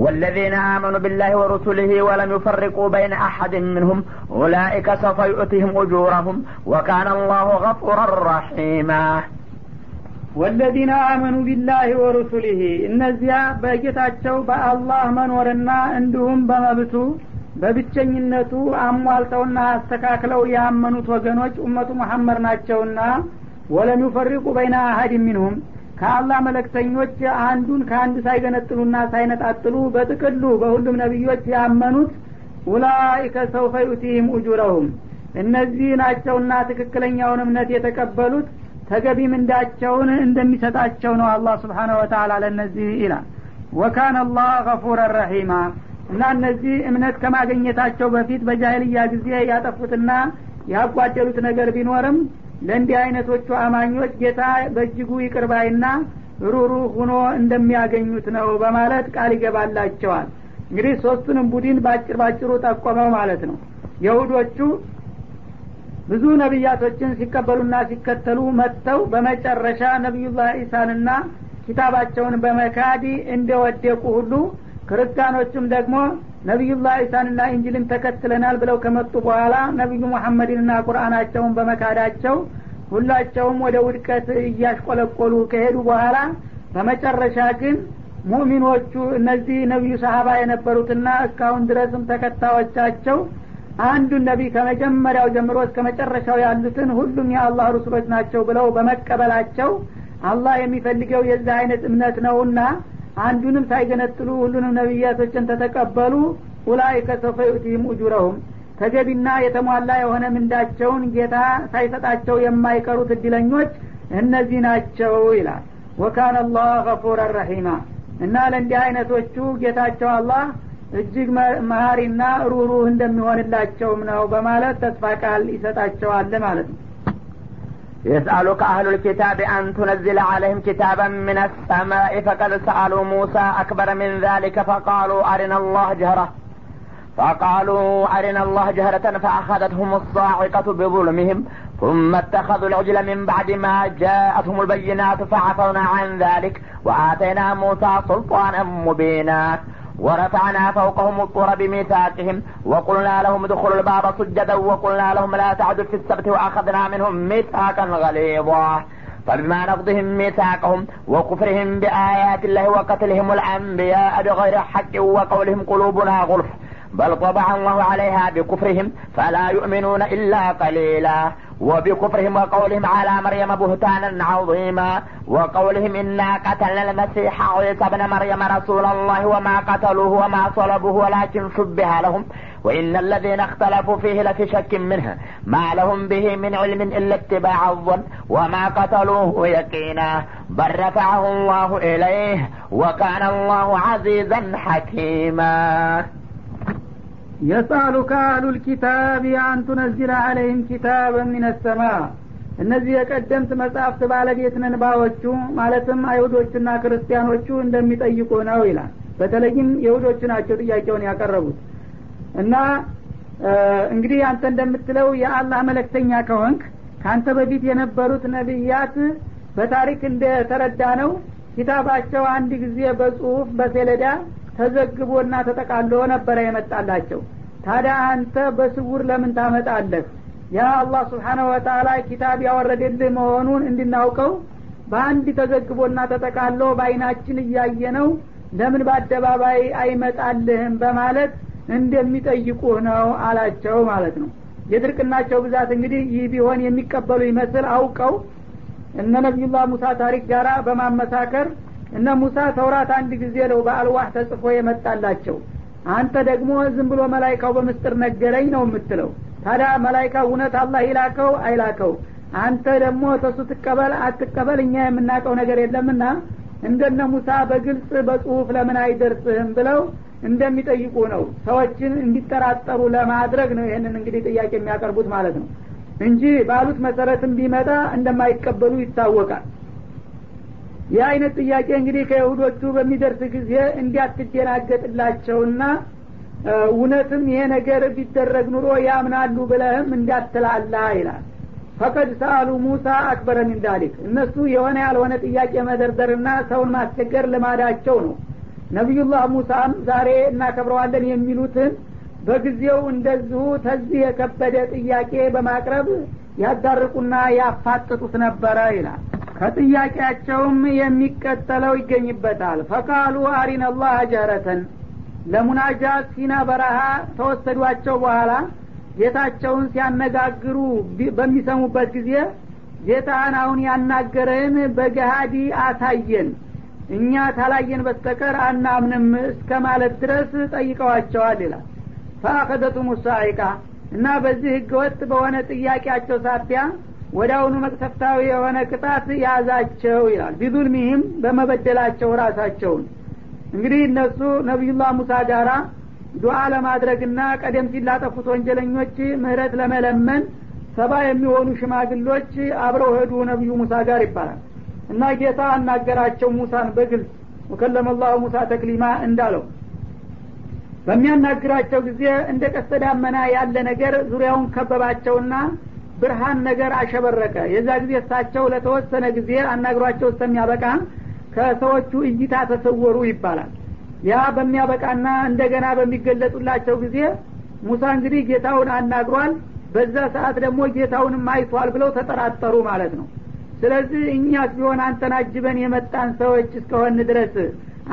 والذين آمنوا بالله ورسله ولم يفرقوا بين أحد منهم أولئك سوف يؤتيهم أجورهم وكان الله غفورا رحيما ወለዚነ አመኑ ቢላህ ወሩሱሊህ እነዚያ በጌታቸው በአላህ መኖርና እንዲሁም በመብቱ በብቸኝነቱ አሟልተውና አስተካክለው ያመኑት ወገኖች ኡመቱ መሐመድ ናቸውና ወለም ዩፈሪቁ በይነ አሀድ ሚንሁም ከአላህ መለክተኞች አንዱን ከአንድ ሳይገነጥሉና ሳይነጣጥሉ በጥቅሉ በሁሉም ነቢዮች ያመኑት ኡላይከ ሰውፈ ዩቲህም ኡጁረሁም። እነዚህ ናቸውና ትክክለኛውን እምነት የተቀበሉት ተገቢ ምንዳቸውን እንደሚሰጣቸው ነው አላህ ስብሓነ ወተላ ለእነዚህ ይላል። ወካነ አላህ ገፉረ ረሒማ እና እነዚህ እምነት ከማገኘታቸው በፊት በጃህልያ ጊዜ ያጠፉትና ያጓደሉት ነገር ቢኖርም ለእንዲህ አይነቶቹ አማኞች ጌታ በእጅጉ ይቅርባይና ሩሩህ ሁኖ እንደሚያገኙት ነው በማለት ቃል ይገባላቸዋል። እንግዲህ ሶስቱንም ቡድን ባጭር ባጭሩ ጠቆመው ማለት ነው። የሁዶቹ ብዙ ነቢያቶችን ሲቀበሉና ሲከተሉ መጥተው በመጨረሻ ነቢዩላህ ኢሳንና ኪታባቸውን በመካዲ እንደወደቁ ሁሉ ክርስቲያኖቹም ደግሞ ነቢዩላህ ኢሳንና ኢንጅልን ተከትለናል ብለው ከመጡ በኋላ ነቢዩ ሙሐመድንና ቁርአናቸውን በመካዳቸው ሁላቸውም ወደ ውድቀት እያሽቆለቆሉ ከሄዱ በኋላ በመጨረሻ ግን ሙእሚኖቹ እነዚህ ነቢዩ ሰሀባ የነበሩትና እስካሁን ድረስም ተከታዮቻቸው አንዱን ነቢይ ከመጀመሪያው ጀምሮ እስከ መጨረሻው ያሉትን ሁሉም የአላህ ሩሱሎች ናቸው ብለው በመቀበላቸው አላህ የሚፈልገው የዚህ አይነት እምነት ነውና አንዱንም ሳይገነጥሉ ሁሉንም ነቢያቶችን ተተቀበሉ። ኡላይከ ሰውፈ ዩቲህም ኡጁረሁም ተገቢና የተሟላ የሆነ ምንዳቸውን ጌታ ሳይሰጣቸው የማይቀሩት እድለኞች እነዚህ ናቸው ይላል። ወካነ አላህ ገፉረ ረሒማ። እና ለእንዲህ አይነቶቹ ጌታቸው አላህ እጅግ መሀሪና ሩሩህ እንደሚሆንላቸውም ነው በማለት ተስፋ ቃል ይሰጣቸዋል ማለት ነው يسألك أهل الكتاب أن تنزل عليهم كتابا من السماء فقد سألوا موسى أكبر من ذلك فقالوا أرنا الله جهرة. فقالوا أرنا الله جهرة فأخذتهم الصاعقة بظلمهم ثم اتخذوا العجل من بعد ما جاءتهم البينات فعفونا عن ذلك وآتينا موسى سلطانا مبينا. ورفعنا فوقهم الطور بميثاقهم وقلنا لهم ادخلوا الباب سجدا وقلنا لهم لا تعدوا في السبت وأخذنا منهم ميثاقا غليظا. فبما نقضهم ميثاقهم وكفرهم بآيات الله وقتلهم الأنبياء بغير حق وقولهم قلوبنا غلف بل طبع الله عليها بكفرهم فلا يؤمنون إلا قليلا. وبكفرهم وقولهم على مريم بهتانا عظيما وقولهم إنا قتلنا المسيح عيسى ابن مريم رسول الله وما قتلوه وما صلبوه ولكن شبه لهم وإن الذين اختلفوا فيه لفي شك منه ما لهم به من علم إلا اتباع الظن وما قتلوه يقينا بل رفعه الله إليه وكان الله عزيزا حكيما የሳሉከ አህሉል ኪታብ አን ቱነዚለ አለይህም ኪታበን ሚነ ሰማ። እነዚህ የቀደምት መጽሐፍት ባለቤት ነን ባዎቹ ማለትም አይሁዶቹና ክርስቲያኖቹ እንደሚጠይቁ ነው ይላል። በተለይም የሁዶቹ ናቸው ጥያቄውን ያቀረቡት። እና እንግዲህ አንተ እንደምትለው የአላህ መለክተኛ ከሆንክ ከአንተ በፊት የነበሩት ነቢያት በታሪክ እንደተረዳ ነው ኪታባቸው አንድ ጊዜ በጽሁፍ በሰሌዳ ተዘግቦና ተጠቃሎ ነበረ የመጣላቸው። ታዲያ አንተ በስውር ለምን ታመጣለህ? ያ አላህ ስብሓነሁ ወተላ ኪታብ ያወረደልህ መሆኑን እንድናውቀው በአንድ ተዘግቦና ተጠቃሎ በአይናችን እያየ ነው ለምን በአደባባይ አይመጣልህም በማለት እንደሚጠይቁህ ነው አላቸው ማለት ነው። የድርቅናቸው ብዛት እንግዲህ ይህ ቢሆን የሚቀበሉ ይመስል አውቀው እነ ነቢዩላህ ሙሳ ታሪክ ጋራ በማመሳከር እነ ሙሳ ተውራት አንድ ጊዜ ነው በአልዋህ ተጽፎ የመጣላቸው። አንተ ደግሞ ዝም ብሎ መላይካው በምስጥር ነገረኝ ነው የምትለው። ታዲያ መላይካ እውነት አላህ ይላከው አይላከው? አንተ ደግሞ ተሱ ትቀበል አትቀበል እኛ የምናውቀው ነገር የለምና እንደነ ሙሳ በግልጽ በጽሁፍ ለምን አይደርስህም ብለው እንደሚጠይቁ ነው። ሰዎችን እንዲጠራጠሩ ለማድረግ ነው ይህንን እንግዲህ ጥያቄ የሚያቀርቡት ማለት ነው። እንጂ ባሉት መሰረትም ቢመጣ እንደማይቀበሉ ይታወቃል ይህ አይነት ጥያቄ እንግዲህ ከይሁዶቹ በሚደርስ ጊዜ እንዲያትደናገጥላቸውና እውነትም ይሄ ነገር ቢደረግ ኑሮ ያምናሉ ብለህም እንዳትላላ ይላል። ፈቀድ ሰአሉ ሙሳ አክበረ ሚን እነሱ የሆነ ያልሆነ ጥያቄ መደርደርና ሰውን ማስቸገር ልማዳቸው ነው። ነቢዩላህ ሙሳም ዛሬ እናከብረዋለን የሚሉትን በጊዜው እንደዚሁ ተዚህ የከበደ ጥያቄ በማቅረብ ያዳርቁና ያፋጥጡት ነበረ ይላል ከጥያቄያቸውም የሚቀጠለው ይገኝበታል። ፈቃሉ አሪን አላህ ጀረተን ለሙናጃት ሲና በረሃ ተወሰዷቸው በኋላ ጌታቸውን ሲያነጋግሩ በሚሰሙበት ጊዜ ጌታህን አሁን ያናገረህን በገሃዲ አሳየን። እኛ ታላየን በስተቀር አናምንም እስከ ማለት ድረስ ጠይቀዋቸዋል ይላል። ፈአኸደቱ ሙሳይቃ እና በዚህ ህገወጥ በሆነ ጥያቄያቸው ሳቢያ ወደ አሁኑ መቅሰፍታዊ የሆነ ቅጣት ያዛቸው ይላል። ቢዙልሚህም በመበደላቸው ራሳቸውን። እንግዲህ እነሱ ነቢዩላህ ሙሳ ጋራ ዱዓ ለማድረግና ቀደም ሲል ላጠፉት ወንጀለኞች ምህረት ለመለመን ሰባ የሚሆኑ ሽማግሎች አብረው ሄዱ ነቢዩ ሙሳ ጋር ይባላል። እና ጌታ አናገራቸው ሙሳን በግልጽ ወከለመ ላሁ ሙሳ ተክሊማ እንዳለው። በሚያናግራቸው ጊዜ እንደ ቀስተ ዳመና ያለ ነገር ዙሪያውን ከበባቸውና ብርሃን ነገር አሸበረቀ። የዛ ጊዜ እሳቸው ለተወሰነ ጊዜ አናግሯቸው እስከሚያበቃ ከሰዎቹ እይታ ተሰወሩ ይባላል። ያ በሚያበቃና እንደገና በሚገለጡላቸው ጊዜ ሙሳ እንግዲህ ጌታውን አናግሯል። በዛ ሰዓት ደግሞ ጌታውንም አይቷል ብለው ተጠራጠሩ ማለት ነው። ስለዚህ እኛስ ቢሆን አንተን አጅበን የመጣን ሰዎች እስከሆን ድረስ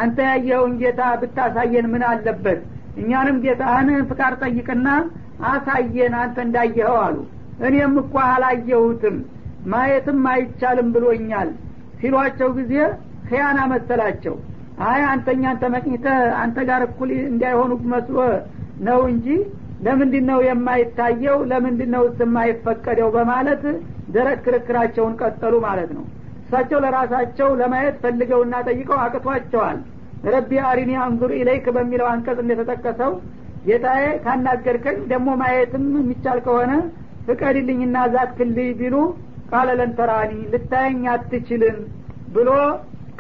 አንተ ያየኸውን ጌታ ብታሳየን ምን አለበት? እኛንም ጌታህን ፍቃድ ጠይቅና አሳየን አንተ እንዳየኸው አሉ እኔም እኮ አላየሁትም። ማየትም አይቻልም ብሎኛል ሲሏቸው ጊዜ ክያና መሰላቸው። አይ አንተኛን ተመቅኝተ አንተ ጋር እኩል እንዳይሆኑ መስሎ ነው እንጂ ለምንድን ነው የማይታየው? ለምንድን ነው የማይፈቀደው? በማለት ደረቅ ክርክራቸውን ቀጠሉ ማለት ነው። እሳቸው ለራሳቸው ለማየት ፈልገውና ጠይቀው አቅቷቸዋል። رب أرني أنظر إليك በሚለው አንቀጽ እንደተጠቀሰው ጌታዬ ካናገርከኝ ደግሞ ማየትም የሚቻል ከሆነ ፍቀድልኝና ዛትክን ልይ ቢሉ قال لن تراني ልታየኝ አትችልም ብሎ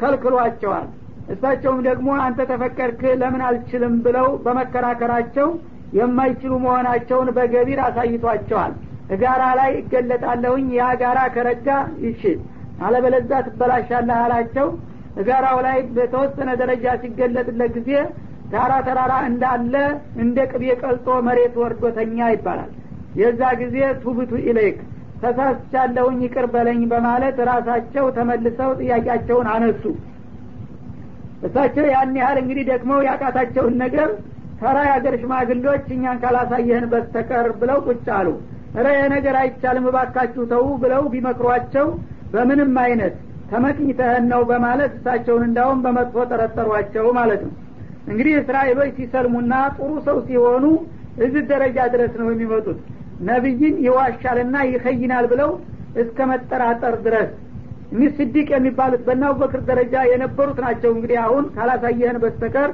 ከልክሏቸዋል። እሳቸውም ደግሞ አንተ ከፈቀድክ ለምን አልችልም ብለው በመከራከራቸው የማይችሉ መሆናቸውን በገቢር አሳይቷቸዋል። ጋራ ላይ እገለጣለሁኝ ያ ጋራ ከረጋ ይሽል አለበለዛ ትበላሻለህ አላቸው። ጋራው ላይ በተወሰነ ደረጃ ሲገለጥለት ጊዜ ጋራ ተራራ እንዳለ እንደ ቅቤ ቀልጦ መሬት ወርዶ ተኛ ይባላል የዛ ጊዜ تبت إليك ተሳስቻለሁኝ ይቅር በለኝ በማለት ራሳቸው ተመልሰው ጥያቄያቸውን አነሱ። እሳቸው ያን ያህል እንግዲህ ደክመው ያቃታቸውን ነገር ተራ የአገር ሽማግሎች እኛን ካላሳየህን በስተቀር ብለው ቁጭ አሉ። ረ ነገር አይቻልም እባካችሁ ተው ብለው ቢመክሯቸው በምንም አይነት ተመቅኝተህን ነው በማለት እሳቸውን እንዳውም በመጥፎ ጠረጠሯቸው ማለት ነው። እንግዲህ እስራኤሎች ሲሰልሙና ጥሩ ሰው ሲሆኑ እዚህ ደረጃ ድረስ ነው የሚመጡት። ነቢይን ይዋሻልና ይኸይናል ብለው እስከ መጠራጠር ድረስ እኒህ ስዲቅ የሚባሉት በእነ ደረጃ የነበሩት ናቸው እንግዲህ አሁን ካላሳየህን በስተቀር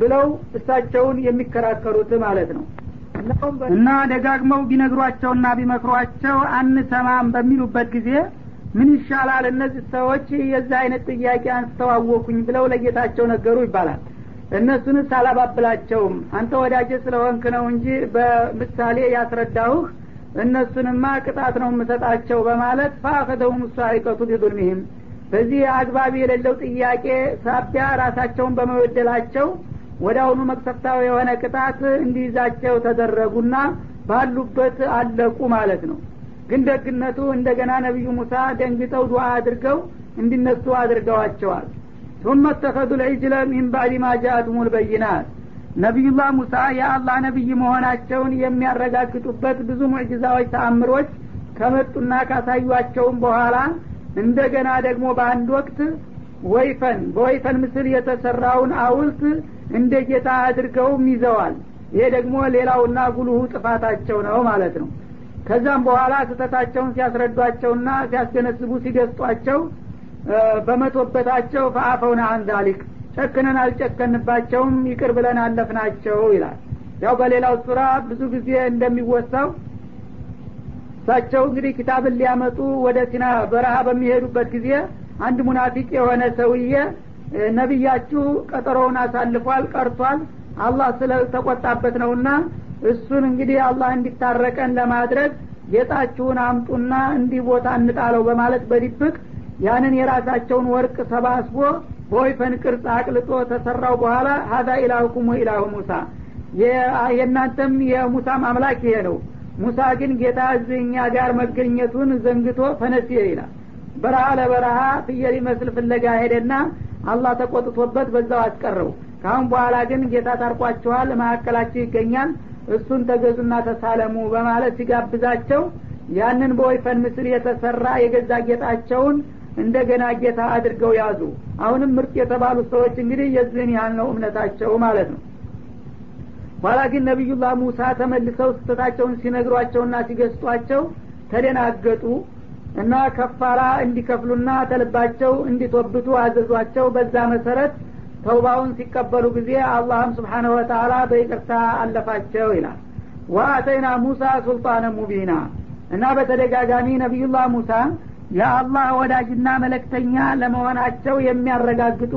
ብለው እሳቸውን የሚከራከሩት ማለት ነው። እና ደጋግመው ቢነግሯቸውና ቢመክሯቸው አንሰማም በሚሉበት ጊዜ ምን ይሻላል? እነዚህ ሰዎች የዚህ አይነት ጥያቄ አንስተዋወኩኝ ብለው ለጌታቸው ነገሩ ይባላል እነሱንስ አላባብላቸውም። አንተ ወዳጀ ስለሆንክ ነው እንጂ በምሳሌ ያስረዳሁህ እነሱንማ ቅጣት ነው የምሰጣቸው በማለት ፈአኸደሁም ሳሪቀቱ ቢظልሚህም በዚህ አግባብ የሌለው ጥያቄ ሳቢያ ራሳቸውን በመወደላቸው ወደ አሁኑ መቅሰፍታዊ የሆነ ቅጣት እንዲይዛቸው ተደረጉና ባሉበት አለቁ ማለት ነው። ግን ደግነቱ እንደገና ነቢዩ ሙሳ ደንግጠው ዱዓ አድርገው እንዲነሱ አድርገዋቸዋል ثم اتخذوا العجل من بعد ما جاءتهم البينات ነቢዩላህ ሙሳ የአላህ ነቢይ መሆናቸውን የሚያረጋግጡበት ብዙ ሙዕጅዛዎች ተአምሮች ከመጡና ካሳዩቸውም በኋላ እንደገና ደግሞ በአንድ ወቅት ወይፈን በወይፈን ምስል የተሰራውን አውልት እንደ ጌታ አድርገውም ይዘዋል ይሄ ደግሞ ሌላውና ጉልሁ ጥፋታቸው ነው ማለት ነው ከዛም በኋላ ስህተታቸውን ሲያስረዷቸውና ሲያስገነዝቡ ሲገስጧቸው በመቶበታቸው ፈአፈውና አንዛሊክ ጨክነን አልጨከንባቸውም ይቅር ብለን አለፍናቸው ይላል። ያው በሌላው ሱራ ብዙ ጊዜ እንደሚወሳው እሳቸው እንግዲህ ኪታብን ሊያመጡ ወደ ሲና በረሃ በሚሄዱበት ጊዜ አንድ ሙናፊቅ የሆነ ሰውዬ ነቢያችሁ ቀጠሮውን አሳልፏል ቀርቷል አላህ ስለተቆጣበት ነውና እሱን እንግዲህ አላህ እንዲታረቀን ለማድረግ ጌጣችሁን አምጡና እንዲህ ቦታ እንጣለው በማለት በድብቅ ያንን የራሳቸውን ወርቅ ሰባስቦ በወይፈን ቅርጽ አቅልጦ ተሰራው በኋላ ሀዛ ኢላሁኩም ወኢላሁ ሙሳ። የእናንተም የሙሳም አምላክ ይሄ ነው። ሙሳ ግን ጌታ እኛ ጋር መገኘቱን ዘንግቶ ፈነሲየ ይላል። በረሃ ለበረሃ ፍየል ይመስል ፍለጋ ሄደና አላህ ተቆጥቶበት በዛው አስቀረው። ካሁን በኋላ ግን ጌታ ታርቋችኋል መካከላችሁ ይገኛል እሱን ተገዙና ተሳለሙ በማለት ሲጋብዛቸው ያንን በወይፈን ምስል የተሰራ የገዛ ጌጣቸውን እንደገና ጌታ አድርገው ያዙ። አሁንም ምርጥ የተባሉት ሰዎች እንግዲህ የዚህን ያህል ነው እምነታቸው ማለት ነው። ኋላ ግን ነቢዩላህ ሙሳ ተመልሰው ስተታቸውን ሲነግሯቸውና ሲገስጧቸው ተደናገጡ እና ከፋራ እንዲከፍሉና ተልባቸው እንዲቶብቱ አዘዟቸው። በዛ መሰረት ተውባውን ሲቀበሉ ጊዜ አላህም ስብሓነሁ ወተላ በይቅርታ አለፋቸው ይላል። ወአተይና ሙሳ ሱልጣነ ሙቢና እና በተደጋጋሚ ነቢዩላህ ሙሳ የአላህ ወዳጅና መለክተኛ ለመሆናቸው የሚያረጋግጡ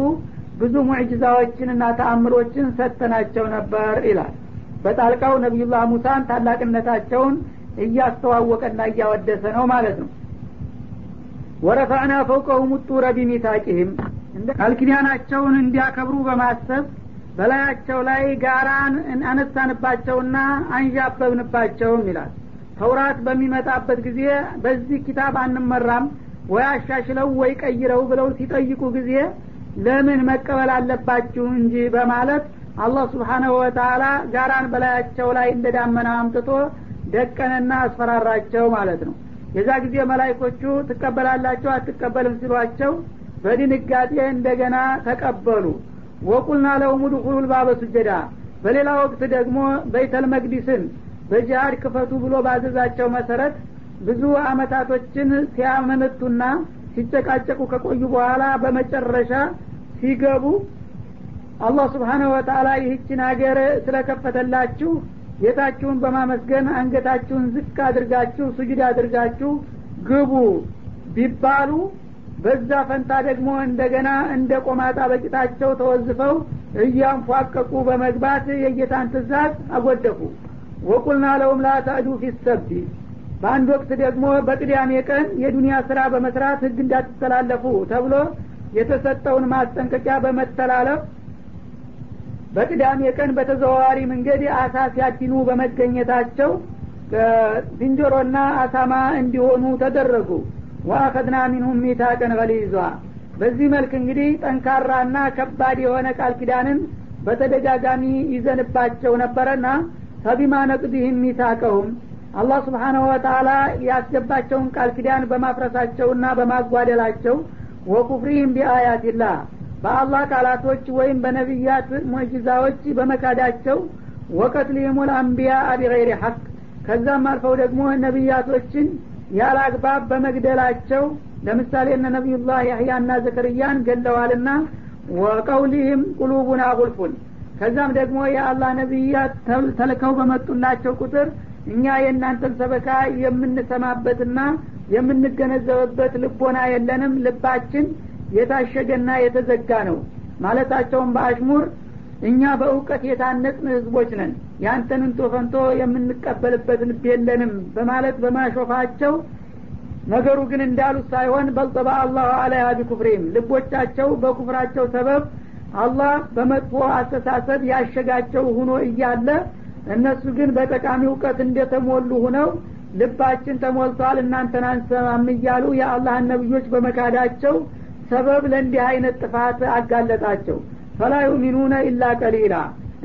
ብዙ ሙዕጅዛዎችንና ተአምሮችን ሰጥተናቸው ነበር ይላል። በጣልቃው ነቢዩላህ ሙሳን ታላቅነታቸውን እያስተዋወቀና እያወደሰ ነው ማለት ነው። ወረፈዕና ፈውቀሁም ጡረ ቢሚታቂህም ቃልኪዳናቸውን እንዲያከብሩ በማሰብ በላያቸው ላይ ጋራን አነሳንባቸውና አንዣበብንባቸውም ይላል ተውራት በሚመጣበት ጊዜ በዚህ ኪታብ አንመራም ወይ አሻሽለው ወይ ቀይረው ብለው ሲጠይቁ ጊዜ ለምን መቀበል አለባችሁ እንጂ በማለት አላህ ስብሓናሁ ወተላ ጋራን በላያቸው ላይ እንደ ዳመና አምጥቶ ደቀነና አስፈራራቸው ማለት ነው። የዛ ጊዜ መላይኮቹ ትቀበላላችሁ አትቀበልም ሲሏቸው በድንጋጤ እንደገና ተቀበሉ። ወቁልና ለሁም ድኹሉል ባበ ሱጀዳ በሌላ ወቅት ደግሞ በይተል መቅዲስን በጂሃድ ክፈቱ ብሎ ባዘዛቸው መሰረት ብዙ አመታቶችን ሲያመነቱና ሲጨቃጨቁ ከቆዩ በኋላ በመጨረሻ ሲገቡ አላህ ስብሓነሁ ወተላ ይህችን ሀገር ስለከፈተላችሁ ጌታችሁን በማመስገን አንገታችሁን ዝቅ አድርጋችሁ ስጁድ አድርጋችሁ ግቡ ቢባሉ በዛ ፈንታ ደግሞ እንደገና እንደ ቆማጣ በቂጣቸው ተወዝፈው እያንፏቀቁ በመግባት የጌታን ትእዛዝ አጎደፉ ወቁልና ለውም ላታዕዱ ፊሰብቲ በአንድ ወቅት ደግሞ በቅዳሜ ቀን የዱንያ ስራ በመስራት ህግ እንዳትተላለፉ ተብሎ የተሰጠውን ማስጠንቀቂያ በመተላለፍ በቅዳሜ ቀን በተዘዋዋሪ መንገድ አሳ ሲያድኑ በመገኘታቸው ዝንጀሮና አሳማ እንዲሆኑ ተደረጉ። ወአኸድና ሚንሁም ሚታቀን ገሊዟ። በዚህ መልክ እንግዲህ ጠንካራና ከባድ የሆነ ቃል ኪዳንን በተደጋጋሚ ይዘንባቸው ነበረና ፈቢማ ነቅድህም ሚታቀሁም አላህ ስብሓናሁ ወተላ ያስገባቸውን ቃል ኪዳን በማፍረሳቸውና በማጓደላቸው ወኩፍሪህም ቢአያትላህ በአላህ ቃላቶች ወይም በነቢያት ሙዕጅዛዎች በመካዳቸው ወቀትሊህሙል አንቢያ ቢገይሪ ሐቅ። ከዛም አልፈው ደግሞ ነቢያቶችን ያለ አግባብ በመግደላቸው ለምሳሌ እነ ነቢዩላህ ያህያና ዘከርያን ገለዋልና ወቀውሊህም ቁሉቡና ጉልፉን ከዛም ደግሞ የአላህ ነቢያት ተልከው በመጡላቸው ቁጥር እኛ የእናንተን ሰበካ የምንሰማበትና የምንገነዘብበት ልቦና የለንም። ልባችን የታሸገና የተዘጋ ነው። ማለታቸውን በአሽሙር እኛ በእውቀት የታነጽን ህዝቦች ነን። ያንተን እንቶ ፈንቶ የምንቀበልበት ልብ የለንም በማለት በማሾፋቸው ነገሩ ግን እንዳሉት ሳይሆን በልጠባ አላሁ አለያ ቢኩፍሪም ልቦቻቸው በኩፍራቸው ሰበብ አላህ በመጥፎ አስተሳሰብ ያሸጋቸው ሁኖ እያለ እነሱ ግን በጠቃሚ እውቀት እንደተሞሉ ሁነው ልባችን ተሞልቷል እናንተን አንሰማም እያሉ የአላህን ነቢዮች በመካዳቸው ሰበብ ለእንዲህ አይነት ጥፋት አጋለጣቸው። ፈላ ዩሚኑነ ኢላ ቀሊላ።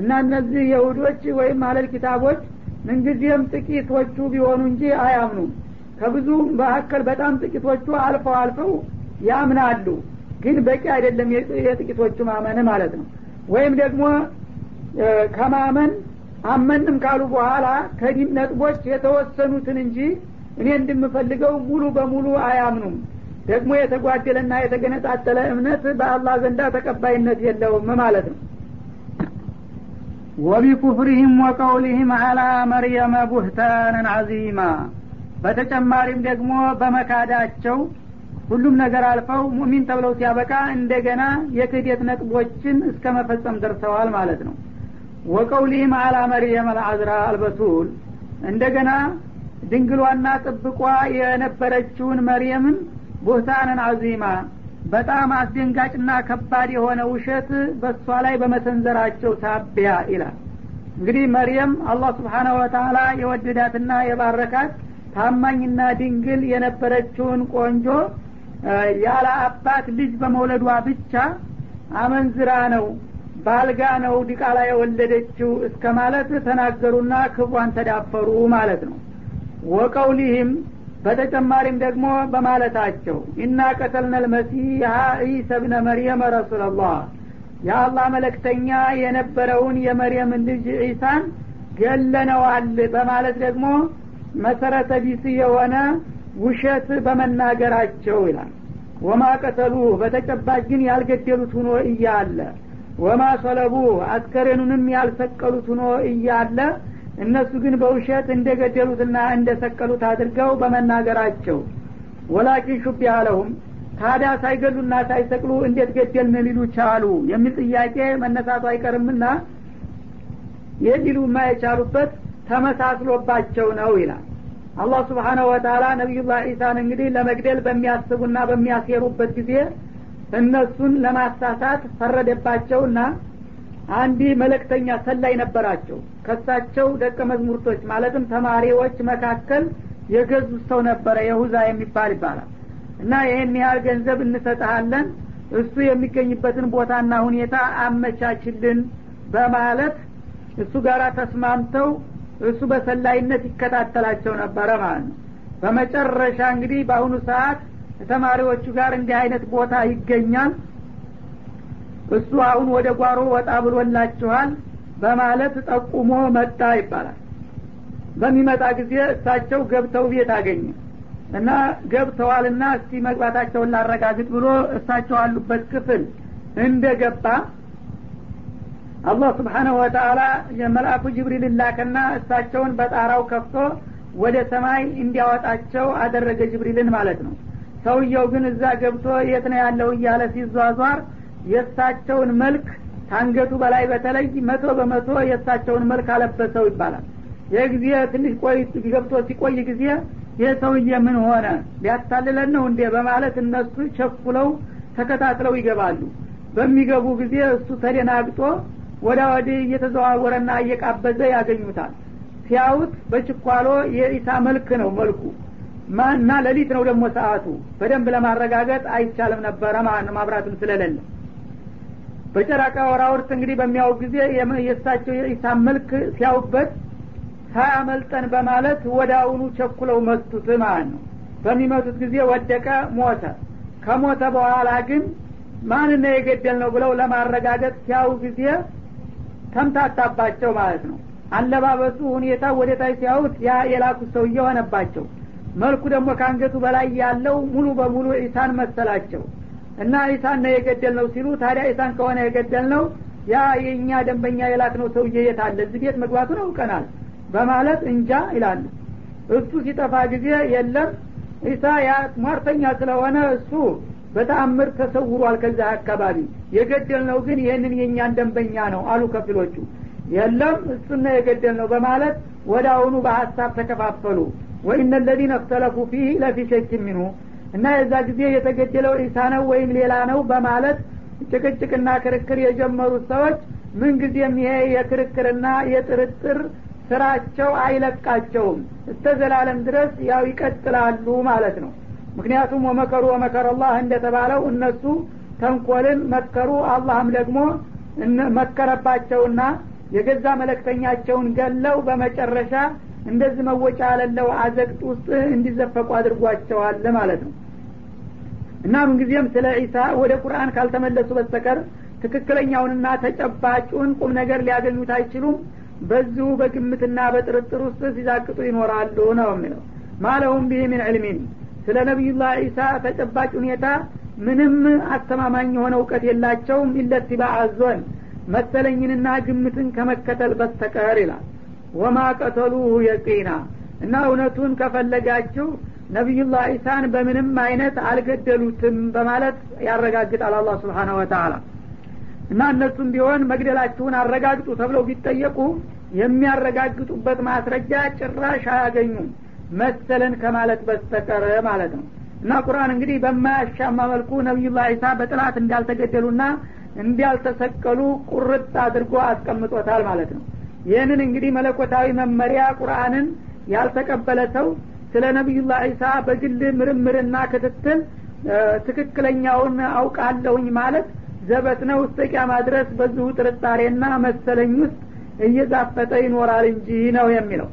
እና እነዚህ የሁዶች ወይም አለል ኪታቦች ምንጊዜም ጥቂቶቹ ቢሆኑ እንጂ አያምኑም። ከብዙ መካከል በጣም ጥቂቶቹ አልፈው አልፈው ያምናሉ ግን በቂ አይደለም የጥቂቶቹ ማመን ማለት ነው። ወይም ደግሞ ከማመን አመንም ካሉ በኋላ ከዲን ነጥቦች የተወሰኑትን እንጂ እኔ እንደምፈልገው ሙሉ በሙሉ አያምኑም። ደግሞ የተጓደለና የተገነጣጠለ እምነት በአላህ ዘንዳ ተቀባይነት የለውም ማለት ነው። ወቢኩፍሪህም ወቀውሊህም አላ መርየመ ቡህታንን አዚማ በተጨማሪም ደግሞ በመካዳቸው ሁሉም ነገር አልፈው ሙሚን ተብለው ሲያበቃ እንደገና የክህደት ነጥቦችን እስከ መፈጸም ደርሰዋል ማለት ነው። ወቀውሊህም አላ መርየም አልአዝራ አልበቱል እንደገና ድንግሏና ጥብቋ የነበረችውን መርየምን ቡህታንን አዚማ በጣም አስደንጋጭና ከባድ የሆነ ውሸት በእሷ ላይ በመሰንዘራቸው ሳቢያ ይላል። እንግዲህ መርየም አላህ ስብሓናሁ ወተላ የወደዳትና የባረካት ታማኝና ድንግል የነበረችውን ቆንጆ ያለ አባት ልጅ በመውለዷ ብቻ አመንዝራ ነው ባልጋ ነው ዲቃላ የወለደችው እስከ ማለት ተናገሩና ክብሯን ተዳፈሩ ማለት ነው። ወቀውሊህም በተጨማሪም ደግሞ በማለታቸው ኢና ቀተልነ ልመሲሐ ዒሳ ብነ መርየም ረሱላላህ የአላህ መለክተኛ የነበረውን የመርየምን ልጅ ዒሳን ገለነዋል በማለት ደግሞ መሰረተ ቢስ የሆነ ውሸት በመናገራቸው ይላል። ወማ ቀተሉ በተጨባጭ ግን ያልገደሉት ሁኖ እያለ ወማ ሰለቡ አስከሬኑንም ያልሰቀሉት ሁኖ እያለ እነሱ ግን በውሸት እንደገደሉትና እንደሰቀሉት አድርገው በመናገራቸው። ወላኪን ሹቢ አለሁም ታዲያ ሳይገሉና ሳይሰቅሉ እንዴት ገደልን ሊሉ ቻሉ? የሚል ጥያቄ መነሳቱ አይቀርምና ይህ ሊሉ የማይቻሉበት ተመሳስሎባቸው ነው ይላል አላህ ስብሓነሁ ወተላ ነቢዩላህ ዒሳን እንግዲህ ለመግደል በሚያስቡና በሚያሴሩበት ጊዜ እነሱን ለማሳሳት ፈረደባቸውና አንድ መለክተኛ ሰላይ ነበራቸው። ከሳቸው ደቀ መዝሙርቶች ማለትም ተማሪዎች መካከል የገዙት ሰው ነበረ። የሁዛ የሚባል ይባላል። እና ይህን ያህል ገንዘብ እንሰጠሃለን እሱ የሚገኝበትን ቦታና ሁኔታ አመቻችልን በማለት እሱ ጋር ተስማምተው እሱ በሰላይነት ይከታተላቸው ነበረ ማለት ነው። በመጨረሻ እንግዲህ በአሁኑ ሰዓት ተማሪዎቹ ጋር እንዲህ አይነት ቦታ ይገኛል። እሱ አሁን ወደ ጓሮ ወጣ ብሎላችኋል በማለት ጠቁሞ መጣ ይባላል። በሚመጣ ጊዜ እሳቸው ገብተው ቤት አገኘ እና ገብተዋልና እስቲ መግባታቸውን ላረጋግጥ ብሎ እሳቸው አሉበት ክፍል እንደገባ አላህ ስብሓነሁ ወተአላ የመልአኩ ጅብሪል ላከና እሳቸውን በጣራው ከፍቶ ወደ ሰማይ እንዲያወጣቸው አደረገ ጅብሪልን ማለት ነው። ሰውየው ግን እዛ ገብቶ የት ነው ያለው እያለ ሲዟዟር የእሳቸውን መልክ ታንገቱ በላይ በተለይ መቶ በመቶ የእሳቸውን መልክ አለበሰው ይባላል። ይህ ጊዜ ትንሽ ቆይ ገብቶ ሲቆይ ጊዜ ይህ ሰውዬ ምን ሆነ? ሊያታልለን ነው እንዴ? በማለት እነሱ ቸኩለው ተከታትለው ይገባሉ። በሚገቡ ጊዜ እሱ ተደናግጦ ወዳ ወዲህ እየተዘዋወረና እየቃበዘ ያገኙታል። ሲያዩት በችኳሎ የኢሳ መልክ ነው መልኩ። እና ሌሊት ነው ደግሞ ሰአቱ በደንብ ለማረጋገጥ አይቻልም ነበረ ማለት ማብራትም ስለሌለ። በጨረቃ ወራውርት እንግዲህ በሚያው ጊዜ የእሳቸው የኢሳ መልክ ሲያውበት ሳያመልጠን በማለት ወደ ቸኩለው መቱት ማለት ነው። በሚመቱት ጊዜ ወደቀ ሞተ። ከሞተ በኋላ ግን ማንነ የገደል ነው ብለው ለማረጋገጥ ሲያው ጊዜ ተምታታባቸው ማለት ነው። አለባበሱ ሁኔታ ወደ ታይ ሲያዩት ያ የላኩት ሰውዬ ሆነባቸው መልኩ ደግሞ ከአንገቱ በላይ ያለው ሙሉ በሙሉ ኢሳን መሰላቸው። እና ኢሳን ነው የገደል ነው ሲሉ ታዲያ ኢሳን ከሆነ የገደል ነው ያ የእኛ ደንበኛ የላክ ነው ሰውዬ የት አለ? እዚህ ቤት መግባቱን አውቀናል በማለት እንጃ ይላሉ። እሱ ሲጠፋ ጊዜ የለም። ኢሳ ያ ሟርተኛ ስለሆነ እሱ በተአምር ተሰውሯል ከዛ አካባቢ። የገደል ነው ግን ይህንን የእኛን ደንበኛ ነው አሉ ከፊሎቹ። የለም እሱና የገደል ነው በማለት ወደ አሁኑ በሀሳብ ተከፋፈሉ። ወኢነ ለዚነ እክተለፉ ፊህ ለፊ ሸክ ሚንሁ እና የዛ ጊዜ የተገደለው ኢሳ ነው ወይም ሌላ ነው በማለት ጭቅጭቅና ክርክር የጀመሩት ሰዎች ምንጊዜም ይሄ የክርክርና የጥርጥር ስራቸው አይለቃቸውም። እስተ ዘላለም ድረስ ያው ይቀጥላሉ ማለት ነው ምክንያቱም ወመከሩ ወመከር አላህ እንደተባለው እነሱ ተንኮልን መከሩ አላህም ደግሞ መከረባቸውና የገዛ መለክተኛቸውን ገለው በመጨረሻ እንደዚህ መወጫ ያለለው አዘቅጥ ውስጥ እንዲዘፈቁ አድርጓቸዋል ማለት ነው። እና ምንጊዜም ስለ ዒሳ ወደ ቁርአን ካልተመለሱ በስተቀር ትክክለኛውንና ተጨባጩን ቁም ነገር ሊያገኙት አይችሉም። በዚሁ በግምትና በጥርጥር ውስጥ ሲዛቅጡ ይኖራሉ ነው የሚለው። ማለሁም ቢህ ምን ዕልሚን ስለ ነቢዩላህ ዒሳ ተጨባጭ ሁኔታ ምንም አስተማማኝ የሆነ እውቀት የላቸውም ኢለትባ አዞን መሰለኝንና ግምትን ከመከተል በስተቀር ይላል። ወማ ቀተሉሁ የቂና እና እውነቱን ከፈለጋችሁ ነቢዩላህ ዒሳን በምንም አይነት አልገደሉትም በማለት ያረጋግጣል አላህ ስብሓነ ወተአላ እና እነሱም ቢሆን መግደላችሁን አረጋግጡ ተብለው ቢጠየቁ የሚያረጋግጡበት ማስረጃ ጭራሽ አያገኙም መሰለን ከማለት በስተቀር ማለት ነው። እና ቁርአን እንግዲህ በማያሻማ መልኩ ነቢዩላህ ዒሳ በጥላት እንዳልተገደሉና እንዳልተሰቀሉ ቁርጥ አድርጎ አስቀምጦታል ማለት ነው። ይህንን እንግዲህ መለኮታዊ መመሪያ ቁርአንን ያልተቀበለ ሰው ስለ ነቢዩላህ ዒሳ በግል ምርምርና ክትትል ትክክለኛውን አውቃለሁኝ ማለት ዘበት ነው። እስተ ቂያማ ድረስ በዚሁ ጥርጣሬና መሰለኝ ውስጥ እየዛፈጠ ይኖራል እንጂ ነው የሚለው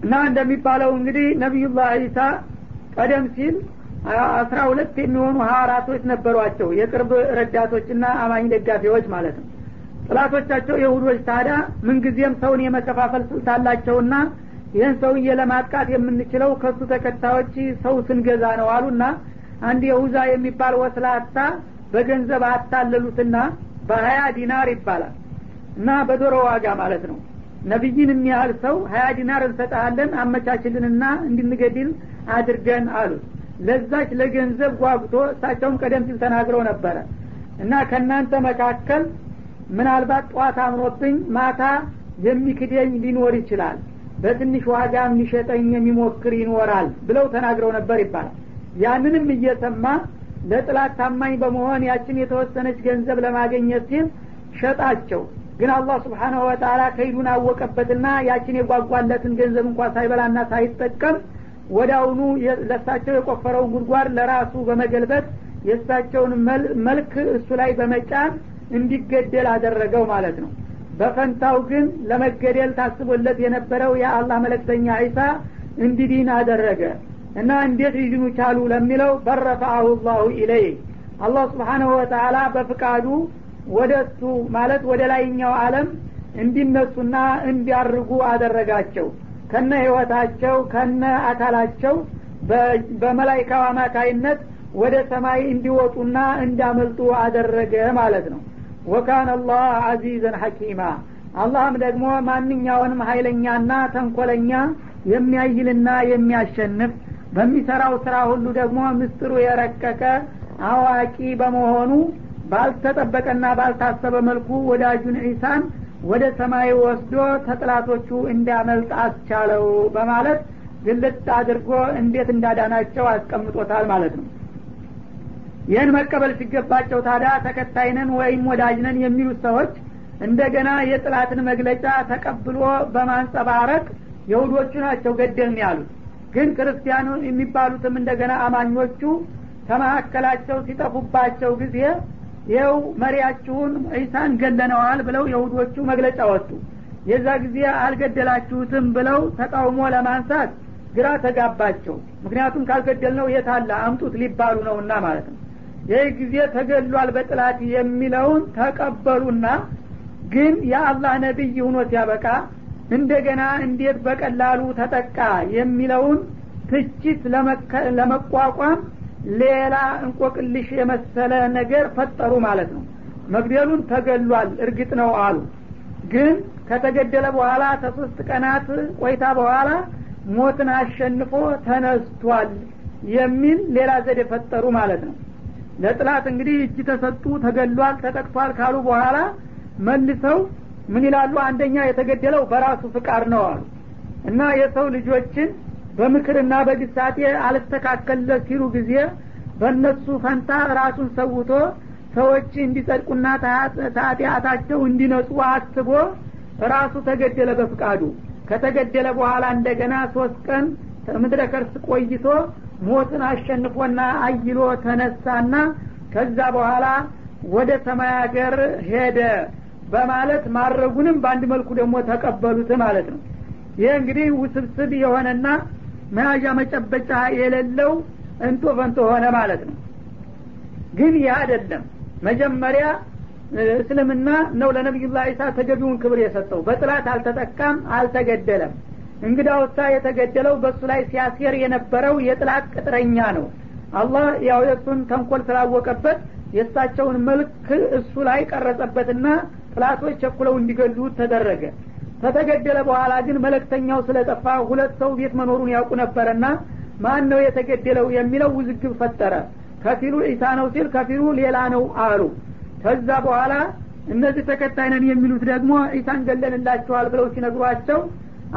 እና እንደሚባለው እንግዲህ ነቢዩላህ ዒሳ ቀደም ሲል አስራ ሁለት የሚሆኑ ሀዋራቶች ነበሯቸው። የቅርብ ረዳቶችና አማኝ ደጋፊዎች ማለት ነው። ጥላቶቻቸው የሁዶች ታዲያ ምንጊዜም ሰውን የመከፋፈል ስልት አላቸውና ይህን ሰውዬ ለማጥቃት የምንችለው ከሱ ተከታዮች ሰው ስንገዛ ነው አሉና አንድ የሁዛ የሚባል ወስላታ በገንዘብ አታለሉትና በሀያ ዲናር ይባላል እና በዶሮ ዋጋ ማለት ነው ነቢይን የሚያህል ሰው ሀያ ዲናር እንሰጠሃለን አመቻችልንና እንድንገድል አድርገን አሉት። ለዛች ለገንዘብ ጓጉቶ እሳቸውም ቀደም ሲል ተናግረው ነበረ። እና ከእናንተ መካከል ምናልባት ጠዋት አምኖብኝ ማታ የሚክደኝ ሊኖር ይችላል በትንሽ ዋጋ የሚሸጠኝ የሚሞክር ይኖራል ብለው ተናግረው ነበር ይባላል። ያንንም እየሰማ ለጥላት ታማኝ በመሆን ያችን የተወሰነች ገንዘብ ለማገኘት ሲል ሸጣቸው ግን አላህ ስብሓናሁ ወተላ ከይዱን አወቀበትና ያችን የጓጓለትን ገንዘብ እንኳ ሳይበላና ሳይጠቀም ወዳውኑ ለሳቸው የቆፈረውን ጉድጓድ ለራሱ በመገልበት የእሳቸውን መልክ እሱ ላይ በመጫን እንዲገደል አደረገው ማለት ነው። በፈንታው ግን ለመገደል ታስቦለት የነበረው የአላህ መለክተኛ ዒሳ እንዲዲን አደረገ እና እንዴት ሊድኑ ቻሉ ለሚለው በረፈአሁ ላሁ ኢለይ አላህ ስብሓናሁ ወተላ በፍቃዱ ወደ እሱ ማለት ወደ ላይኛው አለም እንዲነሱና እንዲያርጉ አደረጋቸው። ከነ ህይወታቸው ከነ አካላቸው በመላይካው አማካይነት ወደ ሰማይ እንዲወጡና እንዲያመልጡ አደረገ ማለት ነው። ወካን አላህ አዚዘን ሐኪማ። አላህም ደግሞ ማንኛውንም ሀይለኛና ተንኮለኛ የሚያይልና የሚያሸንፍ በሚሰራው ስራ ሁሉ ደግሞ ምስጥሩ የረቀቀ አዋቂ በመሆኑ ባልተጠበቀና ባልታሰበ መልኩ ወዳጁን ዒሳን ወደ ሰማይ ወስዶ ተጥላቶቹ እንዲያመልጥ አስቻለው በማለት ግልጥ አድርጎ እንዴት እንዳዳናቸው አስቀምጦታል ማለት ነው። ይህን መቀበል ሲገባቸው ታዲያ ተከታይነን ወይም ወዳጅነን የሚሉት ሰዎች እንደገና የጥላትን መግለጫ ተቀብሎ በማንጸባረቅ የሁዶቹ ናቸው ገደልን ያሉት። ግን ክርስቲያኑ የሚባሉትም እንደገና አማኞቹ ከመካከላቸው ሲጠፉባቸው ጊዜ ይኸው መሪያችሁን ዒሳን ገለነዋል ብለው የሁዶቹ መግለጫ ወጡ። የዛ ጊዜ አልገደላችሁትም ብለው ተቃውሞ ለማንሳት ግራ ተጋባቸው። ምክንያቱም ካልገደልነው የታለ አምጡት ሊባሉ ነውና ማለት ነው። ይህ ጊዜ ተገሏል በጥላት የሚለውን ተቀበሉና ግን የአላህ ነቢይ ሁኖ ሲያበቃ እንደገና እንዴት በቀላሉ ተጠቃ የሚለውን ትችት ለመቋቋም ሌላ እንቆቅልሽ የመሰለ ነገር ፈጠሩ ማለት ነው። መግደሉን ተገሏል እርግጥ ነው አሉ። ግን ከተገደለ በኋላ ከሶስት ቀናት ቆይታ በኋላ ሞትን አሸንፎ ተነስቷል የሚል ሌላ ዘዴ ፈጠሩ ማለት ነው። ለጥላት እንግዲህ እጅ ተሰጡ ተገሏል ተጠቅቷል ካሉ በኋላ መልሰው ምን ይላሉ? አንደኛ የተገደለው በራሱ ፍቃድ ነው አሉ። እና የሰው ልጆችን በምክርና በግሳጤ አልስተካከልለት ሲሉ ጊዜ በእነሱ ፈንታ ራሱን ሰውቶ ሰዎች እንዲጸድቁና ታጢአታቸው እንዲነጹ አስቦ ራሱ ተገደለ በፍቃዱ። ከተገደለ በኋላ እንደገና ሶስት ቀን ምድረ ከርስ ቆይቶ ሞትን አሸንፎና አይሎ ተነሳና ከዛ በኋላ ወደ ሰማይ ሀገር ሄደ በማለት ማድረጉንም በአንድ መልኩ ደግሞ ተቀበሉት ማለት ነው። ይህ እንግዲህ ውስብስብ የሆነና መያዣ መጨበጫ የሌለው እንቶ ፈንቶ ሆነ ማለት ነው። ግን ይህ አይደለም። መጀመሪያ እስልምና ነው ለነቢዩላህ ዒሳ ተገቢውን ክብር የሰጠው። በጥላት አልተጠቃም አልተገደለም። እንግዳ ወሳ የተገደለው በእሱ ላይ ሲያሴር የነበረው የጥላት ቅጥረኛ ነው። አላህ ያው የእሱን ተንኮል ስላወቀበት የእሳቸውን መልክ እሱ ላይ ቀረጸበትና ጥላቶች ቸኩለው እንዲገሉት ተደረገ ከተገደለ በኋላ ግን መለክተኛው ስለጠፋ ሁለት ሰው ቤት መኖሩን ያውቁ ነበረና ማን ነው የተገደለው የሚለው ውዝግብ ፈጠረ። ከፊሉ ዒሳ ነው ሲል ከፊሉ ሌላ ነው አሉ። ከዛ በኋላ እነዚህ ተከታይ ነን የሚሉት ደግሞ ዒሳን ገለንላችኋል ብለው ሲነግሯቸው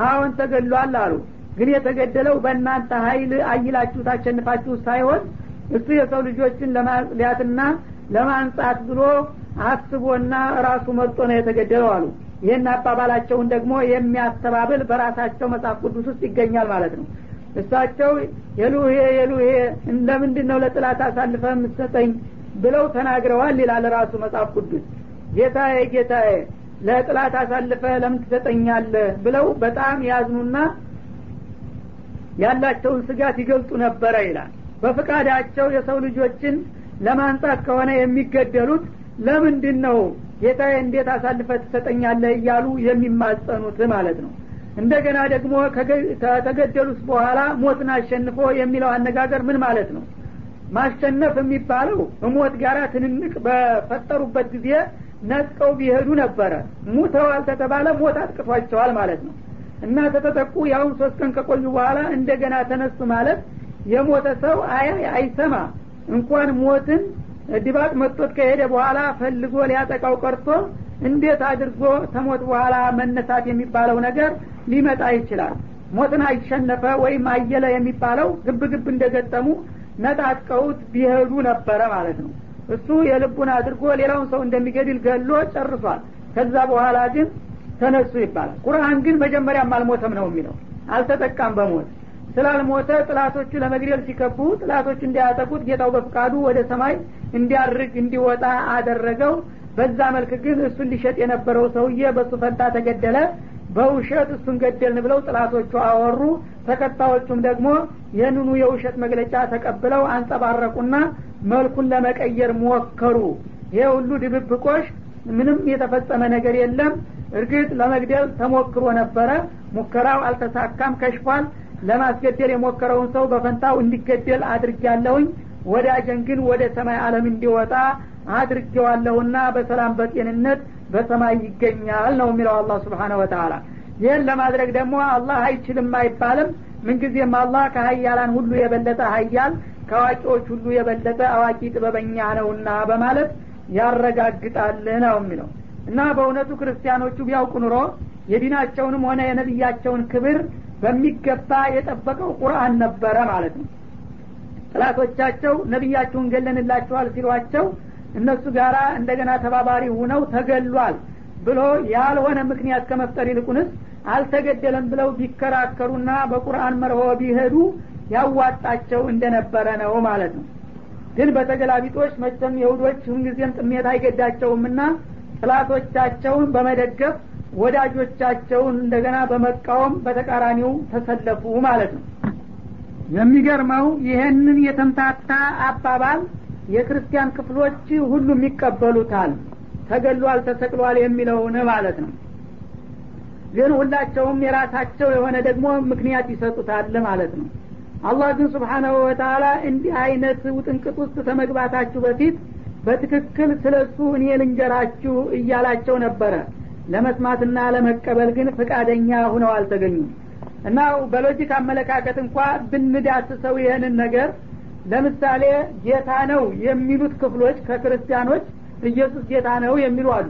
አሁን ተገሏል አሉ። ግን የተገደለው በእናንተ ሀይል አይላችሁ ታሸንፋችሁ ሳይሆን እሱ የሰው ልጆችን ለማጽዳትና ለማንጻት ብሎ አስቦና ራሱ መርጦ ነው የተገደለው አሉ ይህን አባባላቸውን ደግሞ የሚያስተባብል በራሳቸው መጽሐፍ ቅዱስ ውስጥ ይገኛል ማለት ነው። እሳቸው የሉሄ የሉሄ ለምንድን ነው ለጥላት አሳልፈ የምትሰጠኝ ብለው ተናግረዋል ይላል ራሱ መጽሐፍ ቅዱስ። ጌታዬ ጌታዬ ለጥላት አሳልፈ ለምን ትሰጠኛለህ? ብለው በጣም ያዝኑና ያላቸውን ስጋት ይገልጹ ነበረ ይላል። በፍቃዳቸው የሰው ልጆችን ለማንጻት ከሆነ የሚገደሉት ለምንድን ነው ጌታዬ እንዴት አሳልፈ ትሰጠኛለህ? እያሉ የሚማጸኑት ማለት ነው። እንደገና ደግሞ ከተገደሉት በኋላ ሞትን አሸንፎ የሚለው አነጋገር ምን ማለት ነው? ማሸነፍ የሚባለው እሞት ጋር ትንንቅ በፈጠሩበት ጊዜ ነጥቀው ቢሄዱ ነበረ። ሙተዋል ተተባለ ሞት አጥቅቷቸዋል ማለት ነው። እና ተተጠቁ ያሁን ሶስት ቀን ከቆዩ በኋላ እንደገና ተነሱ ማለት የሞተ ሰው አያ አይሰማ። እንኳን ሞትን ድባቅ መጥቶት ከሄደ በኋላ ፈልጎ ሊያጠቃው ቀርቶ እንዴት አድርጎ ተሞት በኋላ መነሳት የሚባለው ነገር ሊመጣ ይችላል? ሞትን አይሸነፈ ወይም አየለ የሚባለው ግብ ግብ እንደገጠሙ ነጣጥቀውት ቢሄዱ ነበረ ማለት ነው። እሱ የልቡን አድርጎ ሌላውን ሰው እንደሚገድል ገሎ ጨርሷል። ከዛ በኋላ ግን ተነሱ ይባላል። ቁርአን ግን መጀመሪያም አልሞተም ነው የሚለው። አልተጠቃም በሞት ስላልሞተ ጥላቶቹ ለመግደል ሲከቡ ጥላቶቹ እንዲያጠቁት ጌታው በፍቃዱ ወደ ሰማይ እንዲያርግ እንዲወጣ አደረገው። በዛ መልክ ግን እሱን ሊሸጥ የነበረው ሰውዬ በእሱ ፈንታ ተገደለ። በውሸት እሱን ገደልን ብለው ጥላቶቹ አወሩ። ተከታዮቹም ደግሞ ይህንኑ የውሸት መግለጫ ተቀብለው አንጸባረቁና መልኩን ለመቀየር ሞከሩ። ይሄ ሁሉ ድብብቆሽ ምንም የተፈጸመ ነገር የለም። እርግጥ ለመግደል ተሞክሮ ነበረ። ሙከራው አልተሳካም ከሽፏል ለማስገደል የሞከረውን ሰው በፈንታው እንዲገደል አድርጊያለሁኝ ወዳጀን ግን ወደ ሰማይ አለም እንዲወጣ አድርጌዋለሁና በሰላም በጤንነት በሰማይ ይገኛል ነው የሚለው አላህ ስብሓነ ወተላ ይህን ለማድረግ ደግሞ አላህ አይችልም አይባልም። ምንጊዜም አላህ ከሀያላን ሁሉ የበለጠ ሀያል ከአዋቂዎች ሁሉ የበለጠ አዋቂ ጥበበኛ ነውና በማለት ያረጋግጣል ነው የሚለው። እና በእውነቱ ክርስቲያኖቹ ቢያውቁ ኑሮ የዲናቸውንም ሆነ የነቢያቸውን ክብር በሚገባ የጠበቀው ቁርአን ነበረ ማለት ነው። ጥላቶቻቸው ነቢያችሁን ገለንላችኋል ሲሏቸው እነሱ ጋር እንደገና ተባባሪ ሁነው ተገሏል ብሎ ያልሆነ ምክንያት ከመፍጠር ይልቁንስ አልተገደለም ብለው ቢከራከሩና በቁርአን መርሆ ቢሄዱ ያዋጣቸው እንደነበረ ነው ማለት ነው። ግን በተገላቢጦች መቸም የሁዶች ሁንጊዜም ጥሜት አይገዳቸውምና ጥላቶቻቸውን በመደገፍ ወዳጆቻቸውን እንደገና በመቃወም በተቃራኒው ተሰለፉ ማለት ነው። የሚገርመው ይህንን የተምታታ አባባል የክርስቲያን ክፍሎች ሁሉም ይቀበሉታል ተገሏል ተሰቅሏል የሚለውን ማለት ነው። ግን ሁላቸውም የራሳቸው የሆነ ደግሞ ምክንያት ይሰጡታል ማለት ነው። አላህ ግን ስብሓናሁ ወተላ እንዲህ አይነት ውጥንቅጥ ውስጥ ከመግባታችሁ በፊት በትክክል ስለ እሱ እኔ ልንገራችሁ እያላቸው ነበረ ለመስማትና ለመቀበል ግን ፍቃደኛ ሁነው አልተገኙም። እና በሎጂክ አመለካከት እንኳ ብንዳስሰው ይህንን ነገር ለምሳሌ ጌታ ነው የሚሉት ክፍሎች ከክርስቲያኖች ኢየሱስ ጌታ ነው የሚሉ አሉ።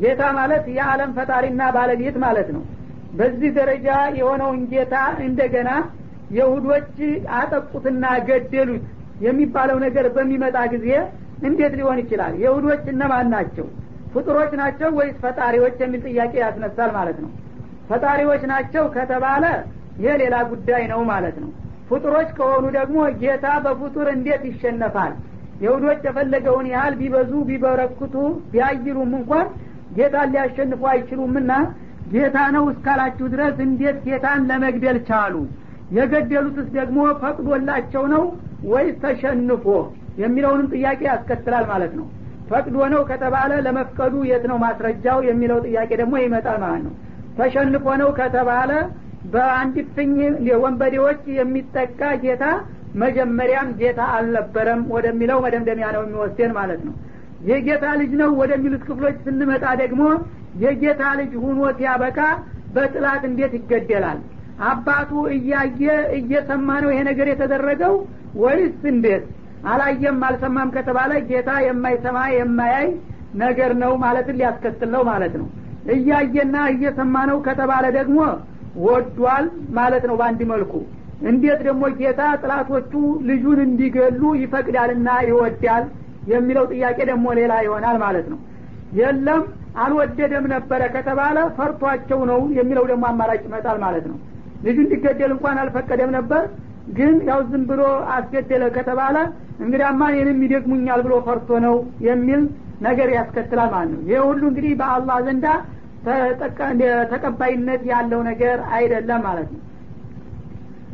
ጌታ ማለት የዓለም ፈጣሪና ባለቤት ማለት ነው። በዚህ ደረጃ የሆነውን ጌታ እንደገና የሁዶች አጠቁትና ገደሉት የሚባለው ነገር በሚመጣ ጊዜ እንዴት ሊሆን ይችላል? የሁዶች እነማን ናቸው ፍጡሮች ናቸው ወይስ ፈጣሪዎች የሚል ጥያቄ ያስነሳል ማለት ነው። ፈጣሪዎች ናቸው ከተባለ ይህ ሌላ ጉዳይ ነው ማለት ነው። ፍጡሮች ከሆኑ ደግሞ ጌታ በፍጡር እንዴት ይሸነፋል? የሁዶች የፈለገውን ያህል ቢበዙ ቢበረክቱ ቢያይሉም እንኳን ጌታን ሊያሸንፉ አይችሉምና ጌታ ነው እስካላችሁ ድረስ እንዴት ጌታን ለመግደል ቻሉ? የገደሉትስ ደግሞ ፈቅዶላቸው ነው ወይስ ተሸንፎ? የሚለውንም ጥያቄ ያስከትላል ማለት ነው ፈቅዶ ነው ከተባለ ለመፍቀዱ የት ነው ማስረጃው የሚለው ጥያቄ ደግሞ ይመጣል ማለት ነው። ተሸንፎ ነው ከተባለ በአንድ ፍኝ ወንበዴዎች የሚጠቃ ጌታ መጀመሪያም ጌታ አልነበረም ወደሚለው መደምደሚያ ነው የሚወስደን ማለት ነው። የጌታ ልጅ ነው ወደሚሉት ክፍሎች ስንመጣ ደግሞ የጌታ ልጅ ሁኖ ሲያበቃ በጥላት እንዴት ይገደላል? አባቱ እያየ እየሰማ ነው ይሄ ነገር የተደረገው ወይስ እንዴት አላየም አልሰማም ከተባለ ጌታ የማይሰማ የማያይ ነገር ነው ማለትን ሊያስከትል ነው ማለት ነው። እያየና እየሰማ ነው ከተባለ ደግሞ ወዷል ማለት ነው በአንድ መልኩ። እንዴት ደግሞ ጌታ ጥላቶቹ ልጁን እንዲገሉ ይፈቅዳልና ይወዳል የሚለው ጥያቄ ደግሞ ሌላ ይሆናል ማለት ነው። የለም አልወደደም ነበረ ከተባለ ፈርቷቸው ነው የሚለው ደግሞ አማራጭ ይመጣል ማለት ነው። ልጁ እንዲገደል እንኳን አልፈቀደም ነበር ግን ያው ዝም ብሎ አስገደለ ከተባለ እንግዲያማ እኔንም ይደግሙኛል ብሎ ፈርቶ ነው የሚል ነገር ያስከትላል ማለት ነው። ይህ ሁሉ እንግዲህ በአላህ ዘንዳ ተቀባይነት ያለው ነገር አይደለም ማለት ነው።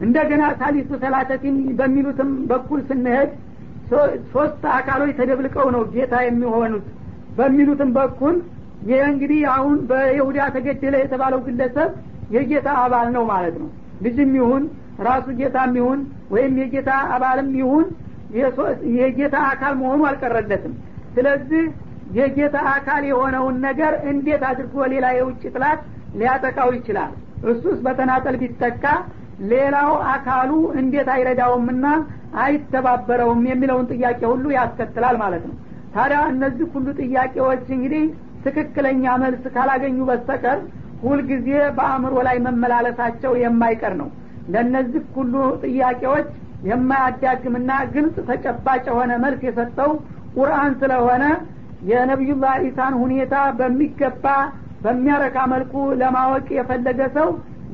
እንደገና ሳሊሱ ሰላተቲን በሚሉትም በኩል ስንሄድ ሶስት አካሎች ተደብልቀው ነው ጌታ የሚሆኑት በሚሉትም በኩል ይህ እንግዲህ አሁን በይሁዳ ተገደለ የተባለው ግለሰብ የጌታ አባል ነው ማለት ነው። ልጅም ይሁን ራሱ ጌታም ይሁን ወይም የጌታ አባልም ይሁን የጌታ አካል መሆኑ አልቀረለትም። ስለዚህ የጌታ አካል የሆነውን ነገር እንዴት አድርጎ ሌላ የውጭ ጥላት ሊያጠቃው ይችላል? እሱስ በተናጠል ቢተካ ሌላው አካሉ እንዴት አይረዳውምና አይተባበረውም የሚለውን ጥያቄ ሁሉ ያስከትላል ማለት ነው። ታዲያ እነዚህ ሁሉ ጥያቄዎች እንግዲህ ትክክለኛ መልስ ካላገኙ በስተቀር ሁልጊዜ በአእምሮ ላይ መመላለሳቸው የማይቀር ነው። ለእነዚህ ሁሉ ጥያቄዎች የማያዳግምና ግልጽ ተጨባጭ የሆነ መልስ የሰጠው ቁርአን ስለሆነ የነቢዩላህ ኢሳን ሁኔታ በሚገባ በሚያረካ መልኩ ለማወቅ የፈለገ ሰው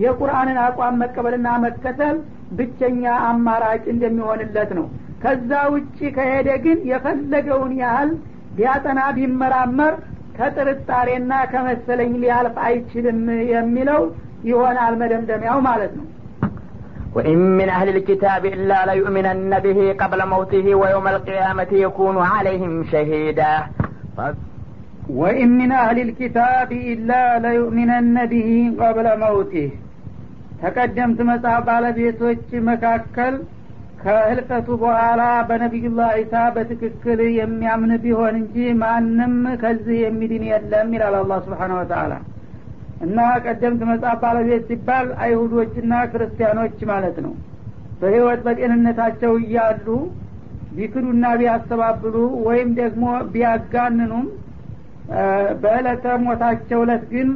የቁርአንን አቋም መቀበልና መከተል ብቸኛ አማራጭ እንደሚሆንለት ነው። ከዛ ውጭ ከሄደ ግን የፈለገውን ያህል ቢያጠና ቢመራመር ከጥርጣሬና ከመሰለኝ ሊያልፍ አይችልም የሚለው ይሆናል መደምደሚያው ማለት ነው وإن من أهل الكتاب إلا ليؤمنن به قبل موته ويوم القيامة يكون عليهم شهيدا وإن من أهل الكتاب إلا ليؤمنن به قبل موته ተቀደምት መጽሐፍ ባለቤቶች መካከል ከህልቀቱ በኋላ በነቢዩላህ ዒሳ በትክክል የሚያምን ቢሆን እንጂ ማንም ከዚህ የሚድን የለም ይላል አላ ስብሓን ወተአላ እና ቀደምት መጽሐፍ ባለቤት ሲባል አይሁዶችና ክርስቲያኖች ማለት ነው። በህይወት በጤንነታቸው እያሉ ቢክዱና ቢያስተባብሉ ወይም ደግሞ ቢያጋንኑም በዕለተ ሞታቸው እለት ግን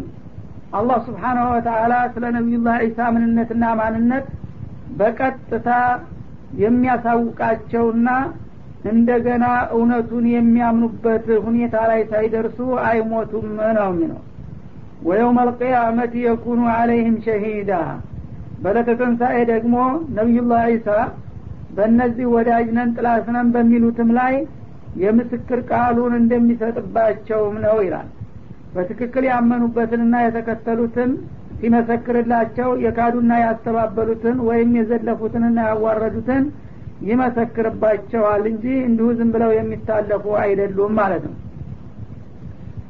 አላህ ስብሓናሁ ወተአላ ስለ ነቢዩላህ ዒሳ ምንነትና ማንነት በቀጥታ የሚያሳውቃቸውና እንደገና እውነቱን የሚያምኑበት ሁኔታ ላይ ሳይደርሱ አይሞቱም ነው የሚለው ወየውም አልቅያመት የኩኑ አለይህም ሸሂዳ። በለተ ትንሣኤ ደግሞ ነቢዩላህ ዒሳ በእነዚህ ወዳጅነን ጥላስነን በሚሉትም ላይ የምስክር ቃሉን እንደሚሰጥባቸውም ነው ይላል። በትክክል ያመኑበትንና የተከተሉትን ሲመሰክርላቸው የካዱና ያስተባበሉትን ወይም የዘለፉትንና ያዋረዱትን ይመሰክርባቸዋል እንጂ እንዲሁ ዝም ብለው የሚታለፉ አይደሉም ማለት ነው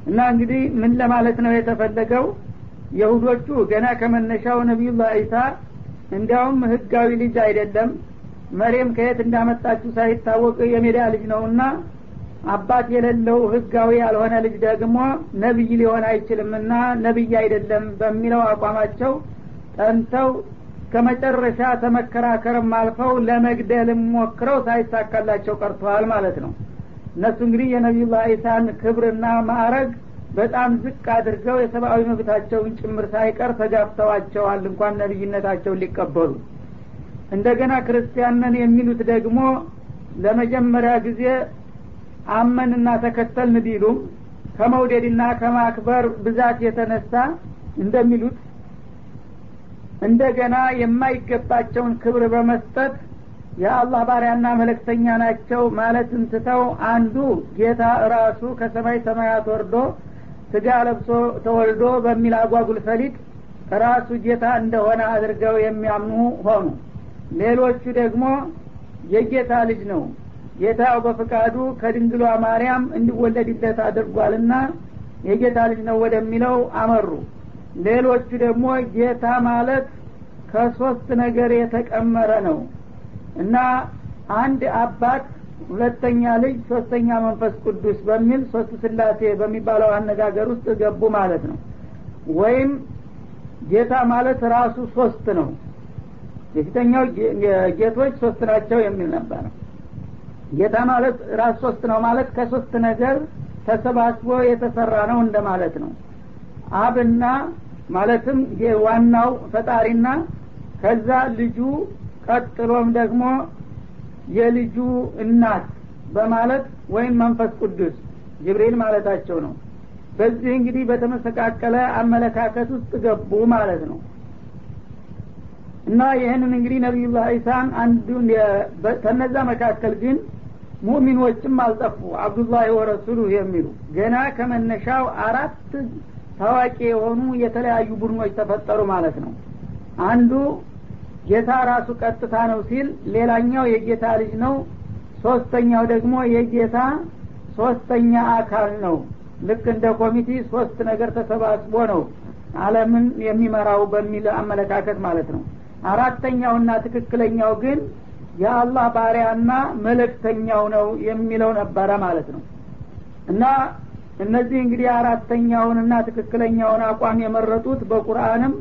እና እንግዲህ ምን ለማለት ነው የተፈለገው? የሁዶቹ ገና ከመነሻው ነቢዩላህ ዒሳ እንዲያውም ህጋዊ ልጅ አይደለም። መሬም ከየት እንዳመጣችሁ ሳይታወቅ የሜዳ ልጅ ነውና አባት የሌለው ህጋዊ ያልሆነ ልጅ ደግሞ ነቢይ ሊሆን አይችልምና ነቢይ አይደለም በሚለው አቋማቸው ጠንተው ከመጨረሻ ተመከራከርም አልፈው ለመግደልም ሞክረው ሳይሳካላቸው ቀርተዋል ማለት ነው እነሱ እንግዲህ የነቢዩላህ ኢሳን ክብርና ማዕረግ በጣም ዝቅ አድርገው የሰብአዊ መብታቸውን ጭምር ሳይቀር ተጋፍተዋቸዋል። እንኳን ነቢይነታቸውን ሊቀበሉ እንደገና ክርስቲያንን የሚሉት ደግሞ ለመጀመሪያ ጊዜ አመንና ተከተልን ቢሉም ከመውደድና ከማክበር ብዛት የተነሳ እንደሚሉት እንደገና የማይገባቸውን ክብር በመስጠት የአላህ ባሪያና መለክተኛ ናቸው ማለት እንትተው አንዱ ጌታ ራሱ ከሰማይ ሰማያት ወርዶ ስጋ ለብሶ ተወልዶ በሚል አጓጉል ፈሊጥ ራሱ ጌታ እንደሆነ አድርገው የሚያምኑ ሆኑ። ሌሎቹ ደግሞ የጌታ ልጅ ነው። ጌታው በፍቃዱ ከድንግሏ ማርያም እንዲወለድለት አድርጓልና የጌታ ልጅ ነው ወደሚለው አመሩ። ሌሎቹ ደግሞ ጌታ ማለት ከሶስት ነገር የተቀመረ ነው እና አንድ አባት ሁለተኛ ልጅ ሶስተኛ መንፈስ ቅዱስ በሚል ሶስት ስላሴ በሚባለው አነጋገር ውስጥ ገቡ ማለት ነው። ወይም ጌታ ማለት ራሱ ሶስት ነው። የፊተኛው ጌቶች ሶስት ናቸው የሚል ነበር። ጌታ ማለት ራስ ሶስት ነው ማለት ከሶስት ነገር ተሰባስቦ የተሰራ ነው እንደማለት ነው። አብና ማለትም ዋናው ፈጣሪና ከዛ ልጁ ቀጥሎም ደግሞ የልጁ እናት በማለት ወይም መንፈስ ቅዱስ ጅብሪል ማለታቸው ነው። በዚህ እንግዲህ በተመሰቃቀለ አመለካከት ውስጥ ገቡ ማለት ነው። እና ይህንን እንግዲህ ነቢዩላህ ዒሳን አንዱን ከነዛ መካከል ግን ሙእሚኖችም አልጠፉ። አብዱላህ ወረሱሉ የሚሉ ገና ከመነሻው አራት ታዋቂ የሆኑ የተለያዩ ቡድኖች ተፈጠሩ ማለት ነው። አንዱ ጌታ ራሱ ቀጥታ ነው ሲል ሌላኛው የጌታ ልጅ ነው። ሶስተኛው ደግሞ የጌታ ሶስተኛ አካል ነው። ልክ እንደ ኮሚቴ ሶስት ነገር ተሰባስቦ ነው አለምን የሚመራው በሚል አመለካከት ማለት ነው። አራተኛውና ትክክለኛው ግን የአላህ ባሪያና መልእክተኛው ነው የሚለው ነበረ ማለት ነው። እና እነዚህ እንግዲህ አራተኛውንና ትክክለኛውን አቋም የመረጡት በቁርአንም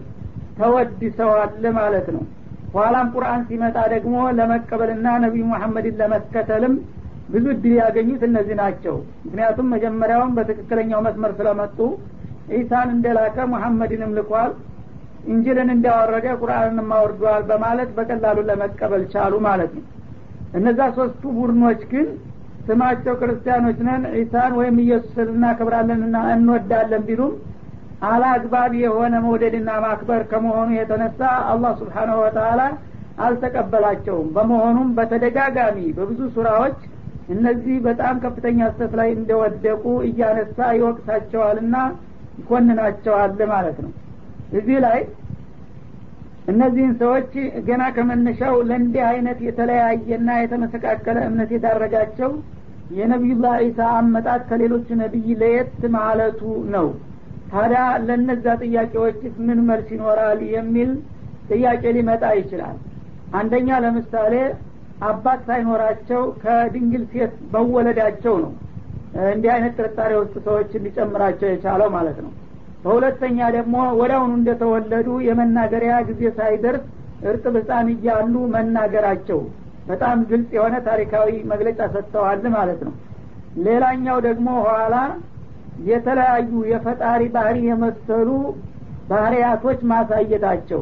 ተወድሰዋል ማለት ነው ኋላም ቁርአን ሲመጣ ደግሞ ለመቀበልና ነቢዩ መሐመድን ለመከተልም ብዙ እድል ያገኙት እነዚህ ናቸው። ምክንያቱም መጀመሪያውን በትክክለኛው መስመር ስለመጡ ኢሳን እንደላከ ሙሐመድንም ልኳል እንጅልን እንዳወረደ ቁርአንንም አወርዷል በማለት በቀላሉ ለመቀበል ቻሉ ማለት ነው። እነዛ ሶስቱ ቡድኖች ግን ስማቸው ክርስቲያኖች ነን ዒሳን ወይም ኢየሱስን እናከብራለንና እንወዳለን ቢሉም አላግባብ የሆነ መውደድና ማክበር ከመሆኑ የተነሳ አላህ ስብሓናሁ ወተላ አልተቀበላቸውም። በመሆኑም በተደጋጋሚ በብዙ ሱራዎች እነዚህ በጣም ከፍተኛ ስተት ላይ እንደወደቁ እያነሳ ይወቅሳቸዋልና ይኮንናቸዋል ማለት ነው። እዚህ ላይ እነዚህን ሰዎች ገና ከመነሻው ለእንዲህ አይነት የተለያየና የተመሰቃቀለ እምነት የዳረጋቸው የነቢዩላህ ዒሳ አመጣት ከሌሎች ነቢይ ለየት ማለቱ ነው ታዲያ ለነዛ ጥያቄዎችስ ምን መልስ ይኖራል የሚል ጥያቄ ሊመጣ ይችላል? አንደኛ ለምሳሌ አባት ሳይኖራቸው ከድንግል ሴት መወለዳቸው ነው። እንዲህ አይነት ጥርጣሬ ውስጥ ሰዎች እንዲጨምራቸው የቻለው ማለት ነው። በሁለተኛ ደግሞ ወዲያውኑ እንደተወለዱ የመናገሪያ ጊዜ ሳይደርስ እርጥብ ህፃን እያሉ መናገራቸው በጣም ግልጽ የሆነ ታሪካዊ መግለጫ ሰጥተዋል ማለት ነው። ሌላኛው ደግሞ ኋላ የተለያዩ የፈጣሪ ባህሪ የመሰሉ ባህሪያቶች ማሳየታቸው።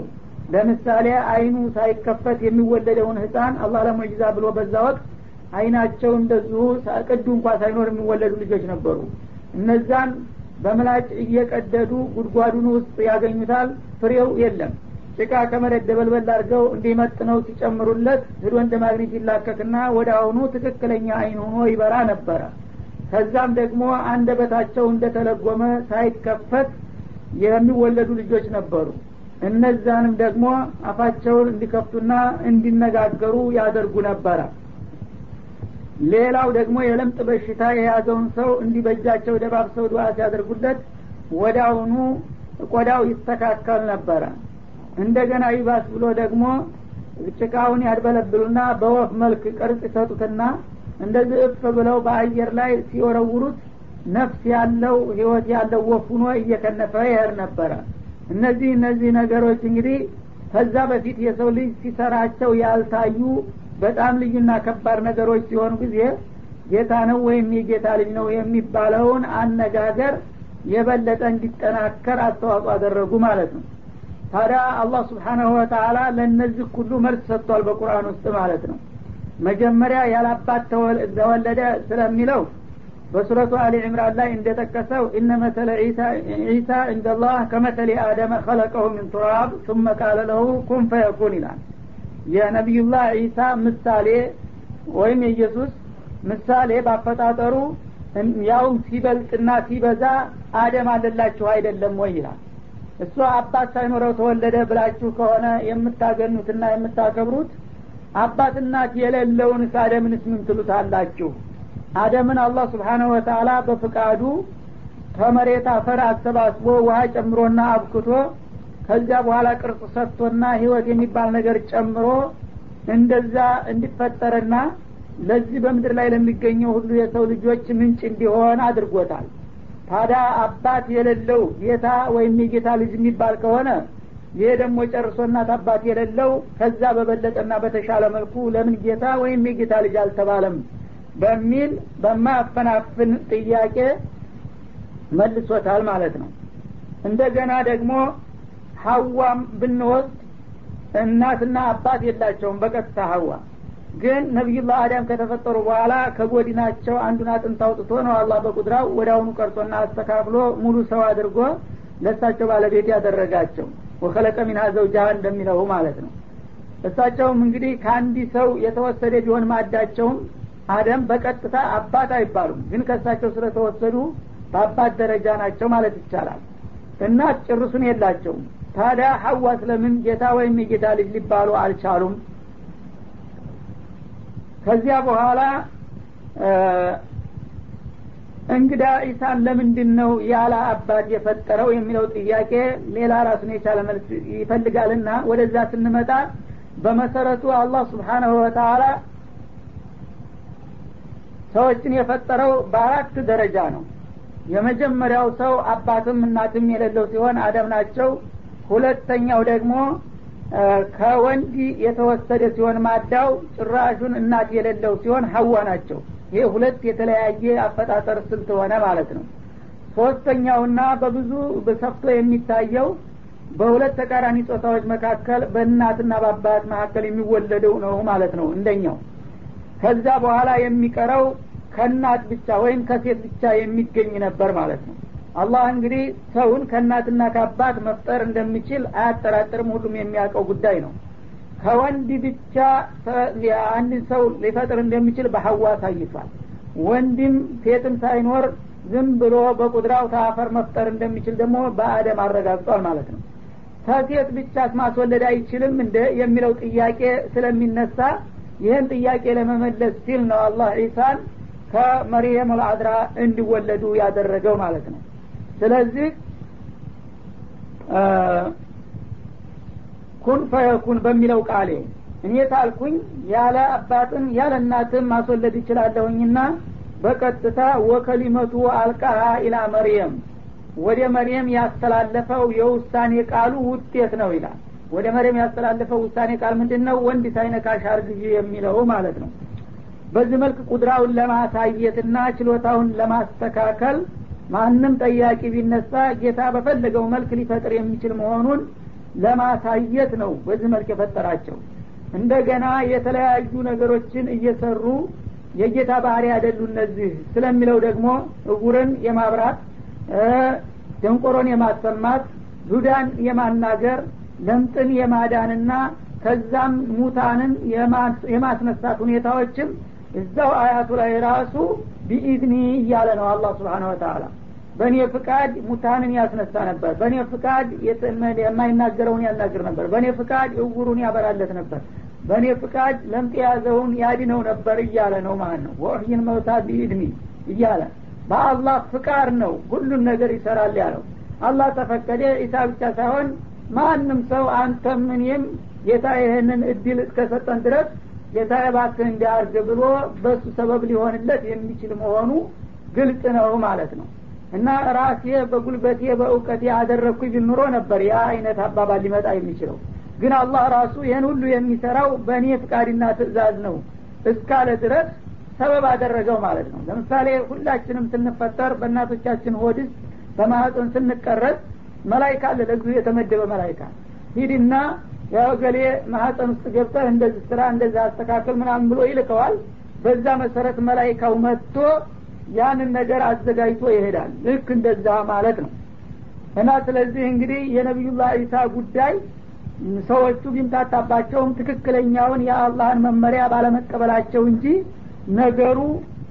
ለምሳሌ አይኑ ሳይከፈት የሚወለደውን ህፃን አላህ ለሙዕጂዛ ብሎ በዛ ወቅት አይናቸው እንደዚሁ ቅዱ እንኳ ሳይኖር የሚወለዱ ልጆች ነበሩ። እነዛን በምላጭ እየቀደዱ ጉድጓዱን ውስጥ ያገኙታል። ፍሬው የለም። ጭቃ ከመሬት ደበልበል አድርገው እንዲመጥነው ሲጨምሩለት ህዶ እንደ ማግኔት ይላከክና ወደ አሁኑ ትክክለኛ አይን ሆኖ ይበራ ነበረ ከዛም ደግሞ አንደበታቸው እንደተለጎመ ሳይከፈት የሚወለዱ ልጆች ነበሩ። እነዛንም ደግሞ አፋቸውን እንዲከፍቱና እንዲነጋገሩ ያደርጉ ነበረ። ሌላው ደግሞ የለምጥ በሽታ የያዘውን ሰው እንዲበጃቸው ደባብሰው ዱዓ ሲያደርጉለት ወዳውኑ ቆዳው ይስተካከል ነበረ። እንደገና ይባስ ብሎ ደግሞ ጭቃውን ያድበለብሉና በወፍ መልክ ቅርጽ ይሰጡትና እንደዚህ እፍ ብለው በአየር ላይ ሲወረውሩት ነፍስ ያለው ህይወት ያለው ወፍ ሁኖ እየከነፈ ይሄድ ነበረ። እነዚህ እነዚህ ነገሮች እንግዲህ ከዛ በፊት የሰው ልጅ ሲሰራቸው ያልታዩ በጣም ልዩና ከባድ ነገሮች ሲሆኑ ጊዜ ጌታ ነው ወይም የጌታ ልጅ ነው የሚባለውን አነጋገር የበለጠ እንዲጠናከር አስተዋጽኦ አደረጉ ማለት ነው። ታዲያ አላህ ስብሓናሁ ወተላ ለእነዚህ ሁሉ መልስ ሰጥቷል በቁርአን ውስጥ ማለት ነው መጀመሪያ ያላባት ተወለደ ስለሚለው በሱረቱ አሊ ዕምራን ላይ እንደጠቀሰው እነ መተለ ዒሳ እንደላህ ከመተሊ አደመ ከለቀሁ ምን ቱራብ ثم ቃለ ለሁ ኩን ፈየኩን ይላል። የነቢዩላህ ዒሳ ምሳሌ ወይም የኢየሱስ ምሳሌ ባፈጣጠሩ ያውም ሲበልጥና ሲበዛ አደም አለላችሁ አይደለም ወይ ይላል። እሱ አባት ሳይኖረው ተወለደ ብላችሁ ከሆነ የምታገኑትና የምታከብሩት አባት እናት የሌለውን አደምንስ ምን ትሉታላችሁ? አደምን አላህ ስብሓነሁ ወተአላ በፍቃዱ ከመሬት አፈር አሰባስቦ ውሃ ጨምሮና አብክቶ ከዚያ በኋላ ቅርጽ ሰጥቶና ህይወት የሚባል ነገር ጨምሮ እንደዛ እንዲፈጠርና ለዚህ በምድር ላይ ለሚገኘው ሁሉ የሰው ልጆች ምንጭ እንዲሆን አድርጎታል። ታዲያ አባት የሌለው ጌታ ወይም የጌታ ልጅ የሚባል ከሆነ ይሄ ደግሞ ጨርሶ እናት አባት የሌለው ከዛ በበለጠና በተሻለ መልኩ ለምን ጌታ ወይም የጌታ ልጅ አልተባለም በሚል በማያፈናፍን ጥያቄ መልሶታል ማለት ነው። እንደገና ደግሞ ሀዋም ብንወስድ እናትና አባት የላቸውም በቀጥታ ሀዋ ግን ነቢዩላህ አዳም ከተፈጠሩ በኋላ ከጎዲናቸው አንዱን አጥንት አውጥቶ ነው አላህ በቁድራው ወደ ቀርጾና አስተካክሎ ሙሉ ሰው አድርጎ ለእሳቸው ባለቤት ያደረጋቸው ወከለቀ ሚንሃ ዘውጃሃ እንደሚለው ማለት ነው። እሳቸውም እንግዲህ ከአንዲ ሰው የተወሰደ ቢሆን ማዳቸውም አደም በቀጥታ አባት አይባሉም ግን ከእሳቸው ስለተወሰዱ በአባት ደረጃ ናቸው ማለት ይቻላል። እናት ጭርሱን የላቸውም። ታዲያ ሀዋ ስለምን ጌታ ወይም የጌታ ልጅ ሊባሉ አልቻሉም? ከዚያ በኋላ እንግዳ ኢሳን ለምንድን ነው ያለ አባት የፈጠረው የሚለው ጥያቄ ሌላ ራሱን የቻለ መልስ ይፈልጋልና ወደዛ ስንመጣ በመሰረቱ አላህ ስብሓናሁ ወተአላ ሰዎችን የፈጠረው በአራት ደረጃ ነው። የመጀመሪያው ሰው አባትም እናትም የሌለው ሲሆን አደም ናቸው። ሁለተኛው ደግሞ ከወንድ የተወሰደ ሲሆን ማዳው ጭራሹን እናት የሌለው ሲሆን ሀዋ ናቸው ይህ ሁለት የተለያየ አፈጣጠር ስልት ሆነ ማለት ነው። ሶስተኛውና በብዙ በሰፍቶ የሚታየው በሁለት ተቃራኒ ጾታዎች መካከል በእናትና በአባት መካከል የሚወለደው ነው ማለት ነው እንደኛው። ከዛ በኋላ የሚቀረው ከእናት ብቻ ወይም ከሴት ብቻ የሚገኝ ነበር ማለት ነው። አላህ እንግዲህ ሰውን ከእናትና ከአባት መፍጠር እንደሚችል አያጠራጥርም ሁሉም የሚያውቀው ጉዳይ ነው ከወንድ ብቻ አንድ ሰው ሊፈጥር እንደሚችል በሀዋ አሳይቷል ወንድም ሴትም ሳይኖር ዝም ብሎ በቁድራው ተአፈር መፍጠር እንደሚችል ደግሞ በአደም አረጋግጧል ማለት ነው። ከሴት ብቻ ማስወለድ አይችልም እንደ የሚለው ጥያቄ ስለሚነሳ ይህን ጥያቄ ለመመለስ ሲል ነው አላህ ዒሳን ከመርየም አልአድራ እንዲወለዱ ያደረገው ማለት ነው። ስለዚህ ኩን ፈየኩን በሚለው ቃሌ እኔ ታልኩኝ ያለ አባትን ያለ እናትም ማስወለድ ይችላለሁኝና በቀጥታ ወከሊመቱ አልቃሃ ኢላ መርየም ወደ መርየም ያስተላለፈው የውሳኔ ቃሉ ውጤት ነው ይላል። ወደ መርየም ያስተላለፈው ውሳኔ ቃል ምንድን ነው ወንድ ሳይነካሽ አርግዢ የሚለው ማለት ነው። በዚህ መልክ ቁድራውን ለማሳየትና ችሎታውን ለማስተካከል ማንም ጠያቂ ቢነሳ ጌታ በፈለገው መልክ ሊፈጥር የሚችል መሆኑን ለማሳየት ነው በዚህ መልክ የፈጠራቸው። እንደገና የተለያዩ ነገሮችን እየሰሩ የጌታ ባህሪ አይደሉ እነዚህ ስለሚለው ደግሞ እጉርን የማብራት ደንቆሮን የማሰማት ዱዳን የማናገር ለምጥን የማዳንና ከዛም ሙታንን የማስነሳት ሁኔታዎችም እዛው አያቱ ላይ ራሱ ቢኢዝኒ እያለ ነው አላህ ስብሓን ወተላ በእኔ ፍቃድ ሙታንን ያስነሳ ነበር። በእኔ ፍቃድ የማይናገረውን ያናግር ነበር። በእኔ ፍቃድ እውሩን ያበራለት ነበር። በእኔ ፍቃድ ለምጥ የያዘውን ያድነው ነበር እያለ ነው ማለት ነው። ወህይን መውታ ቢኢድኒ እያለ በአላህ ፍቃድ ነው ሁሉን ነገር ይሰራል ያለው። አላህ ተፈቀደ። ኢሳ ብቻ ሳይሆን ማንም ሰው አንተም እኔም ጌታ ይህንን እድል እስከሰጠን ድረስ ጌታ እባክህ እንዲያርግ ብሎ በሱ ሰበብ ሊሆንለት የሚችል መሆኑ ግልጽ ነው ማለት ነው እና ራሴ በጉልበቴ በእውቀቴ አደረግኩኝ ቢል ነበር ያ አይነት አባባል ሊመጣ የሚችለው። ግን አላህ ራሱ ይህን ሁሉ የሚሰራው በእኔ ፍቃድና ትእዛዝ ነው እስካለ ድረስ ሰበብ አደረገው ማለት ነው። ለምሳሌ ሁላችንም ስንፈጠር በእናቶቻችን ሆድስ በማህፀን ስንቀረጽ መላይካ አለ ለጊዜ የተመደበ መላይካ ሂድና የገሌ ማህፀን ውስጥ ገብተህ እንደዚህ ስራ እንደዚህ አስተካከል ምናምን ብሎ ይልከዋል። በዛ መሰረት መላይካው መጥቶ ያንን ነገር አዘጋጅቶ ይሄዳል። ልክ እንደዛ ማለት ነው። እና ስለዚህ እንግዲህ የነቢዩላህ ኢሳ ጉዳይ ሰዎቹ ቢምታታባቸውም ትክክለኛውን የአላህን መመሪያ ባለመቀበላቸው እንጂ ነገሩ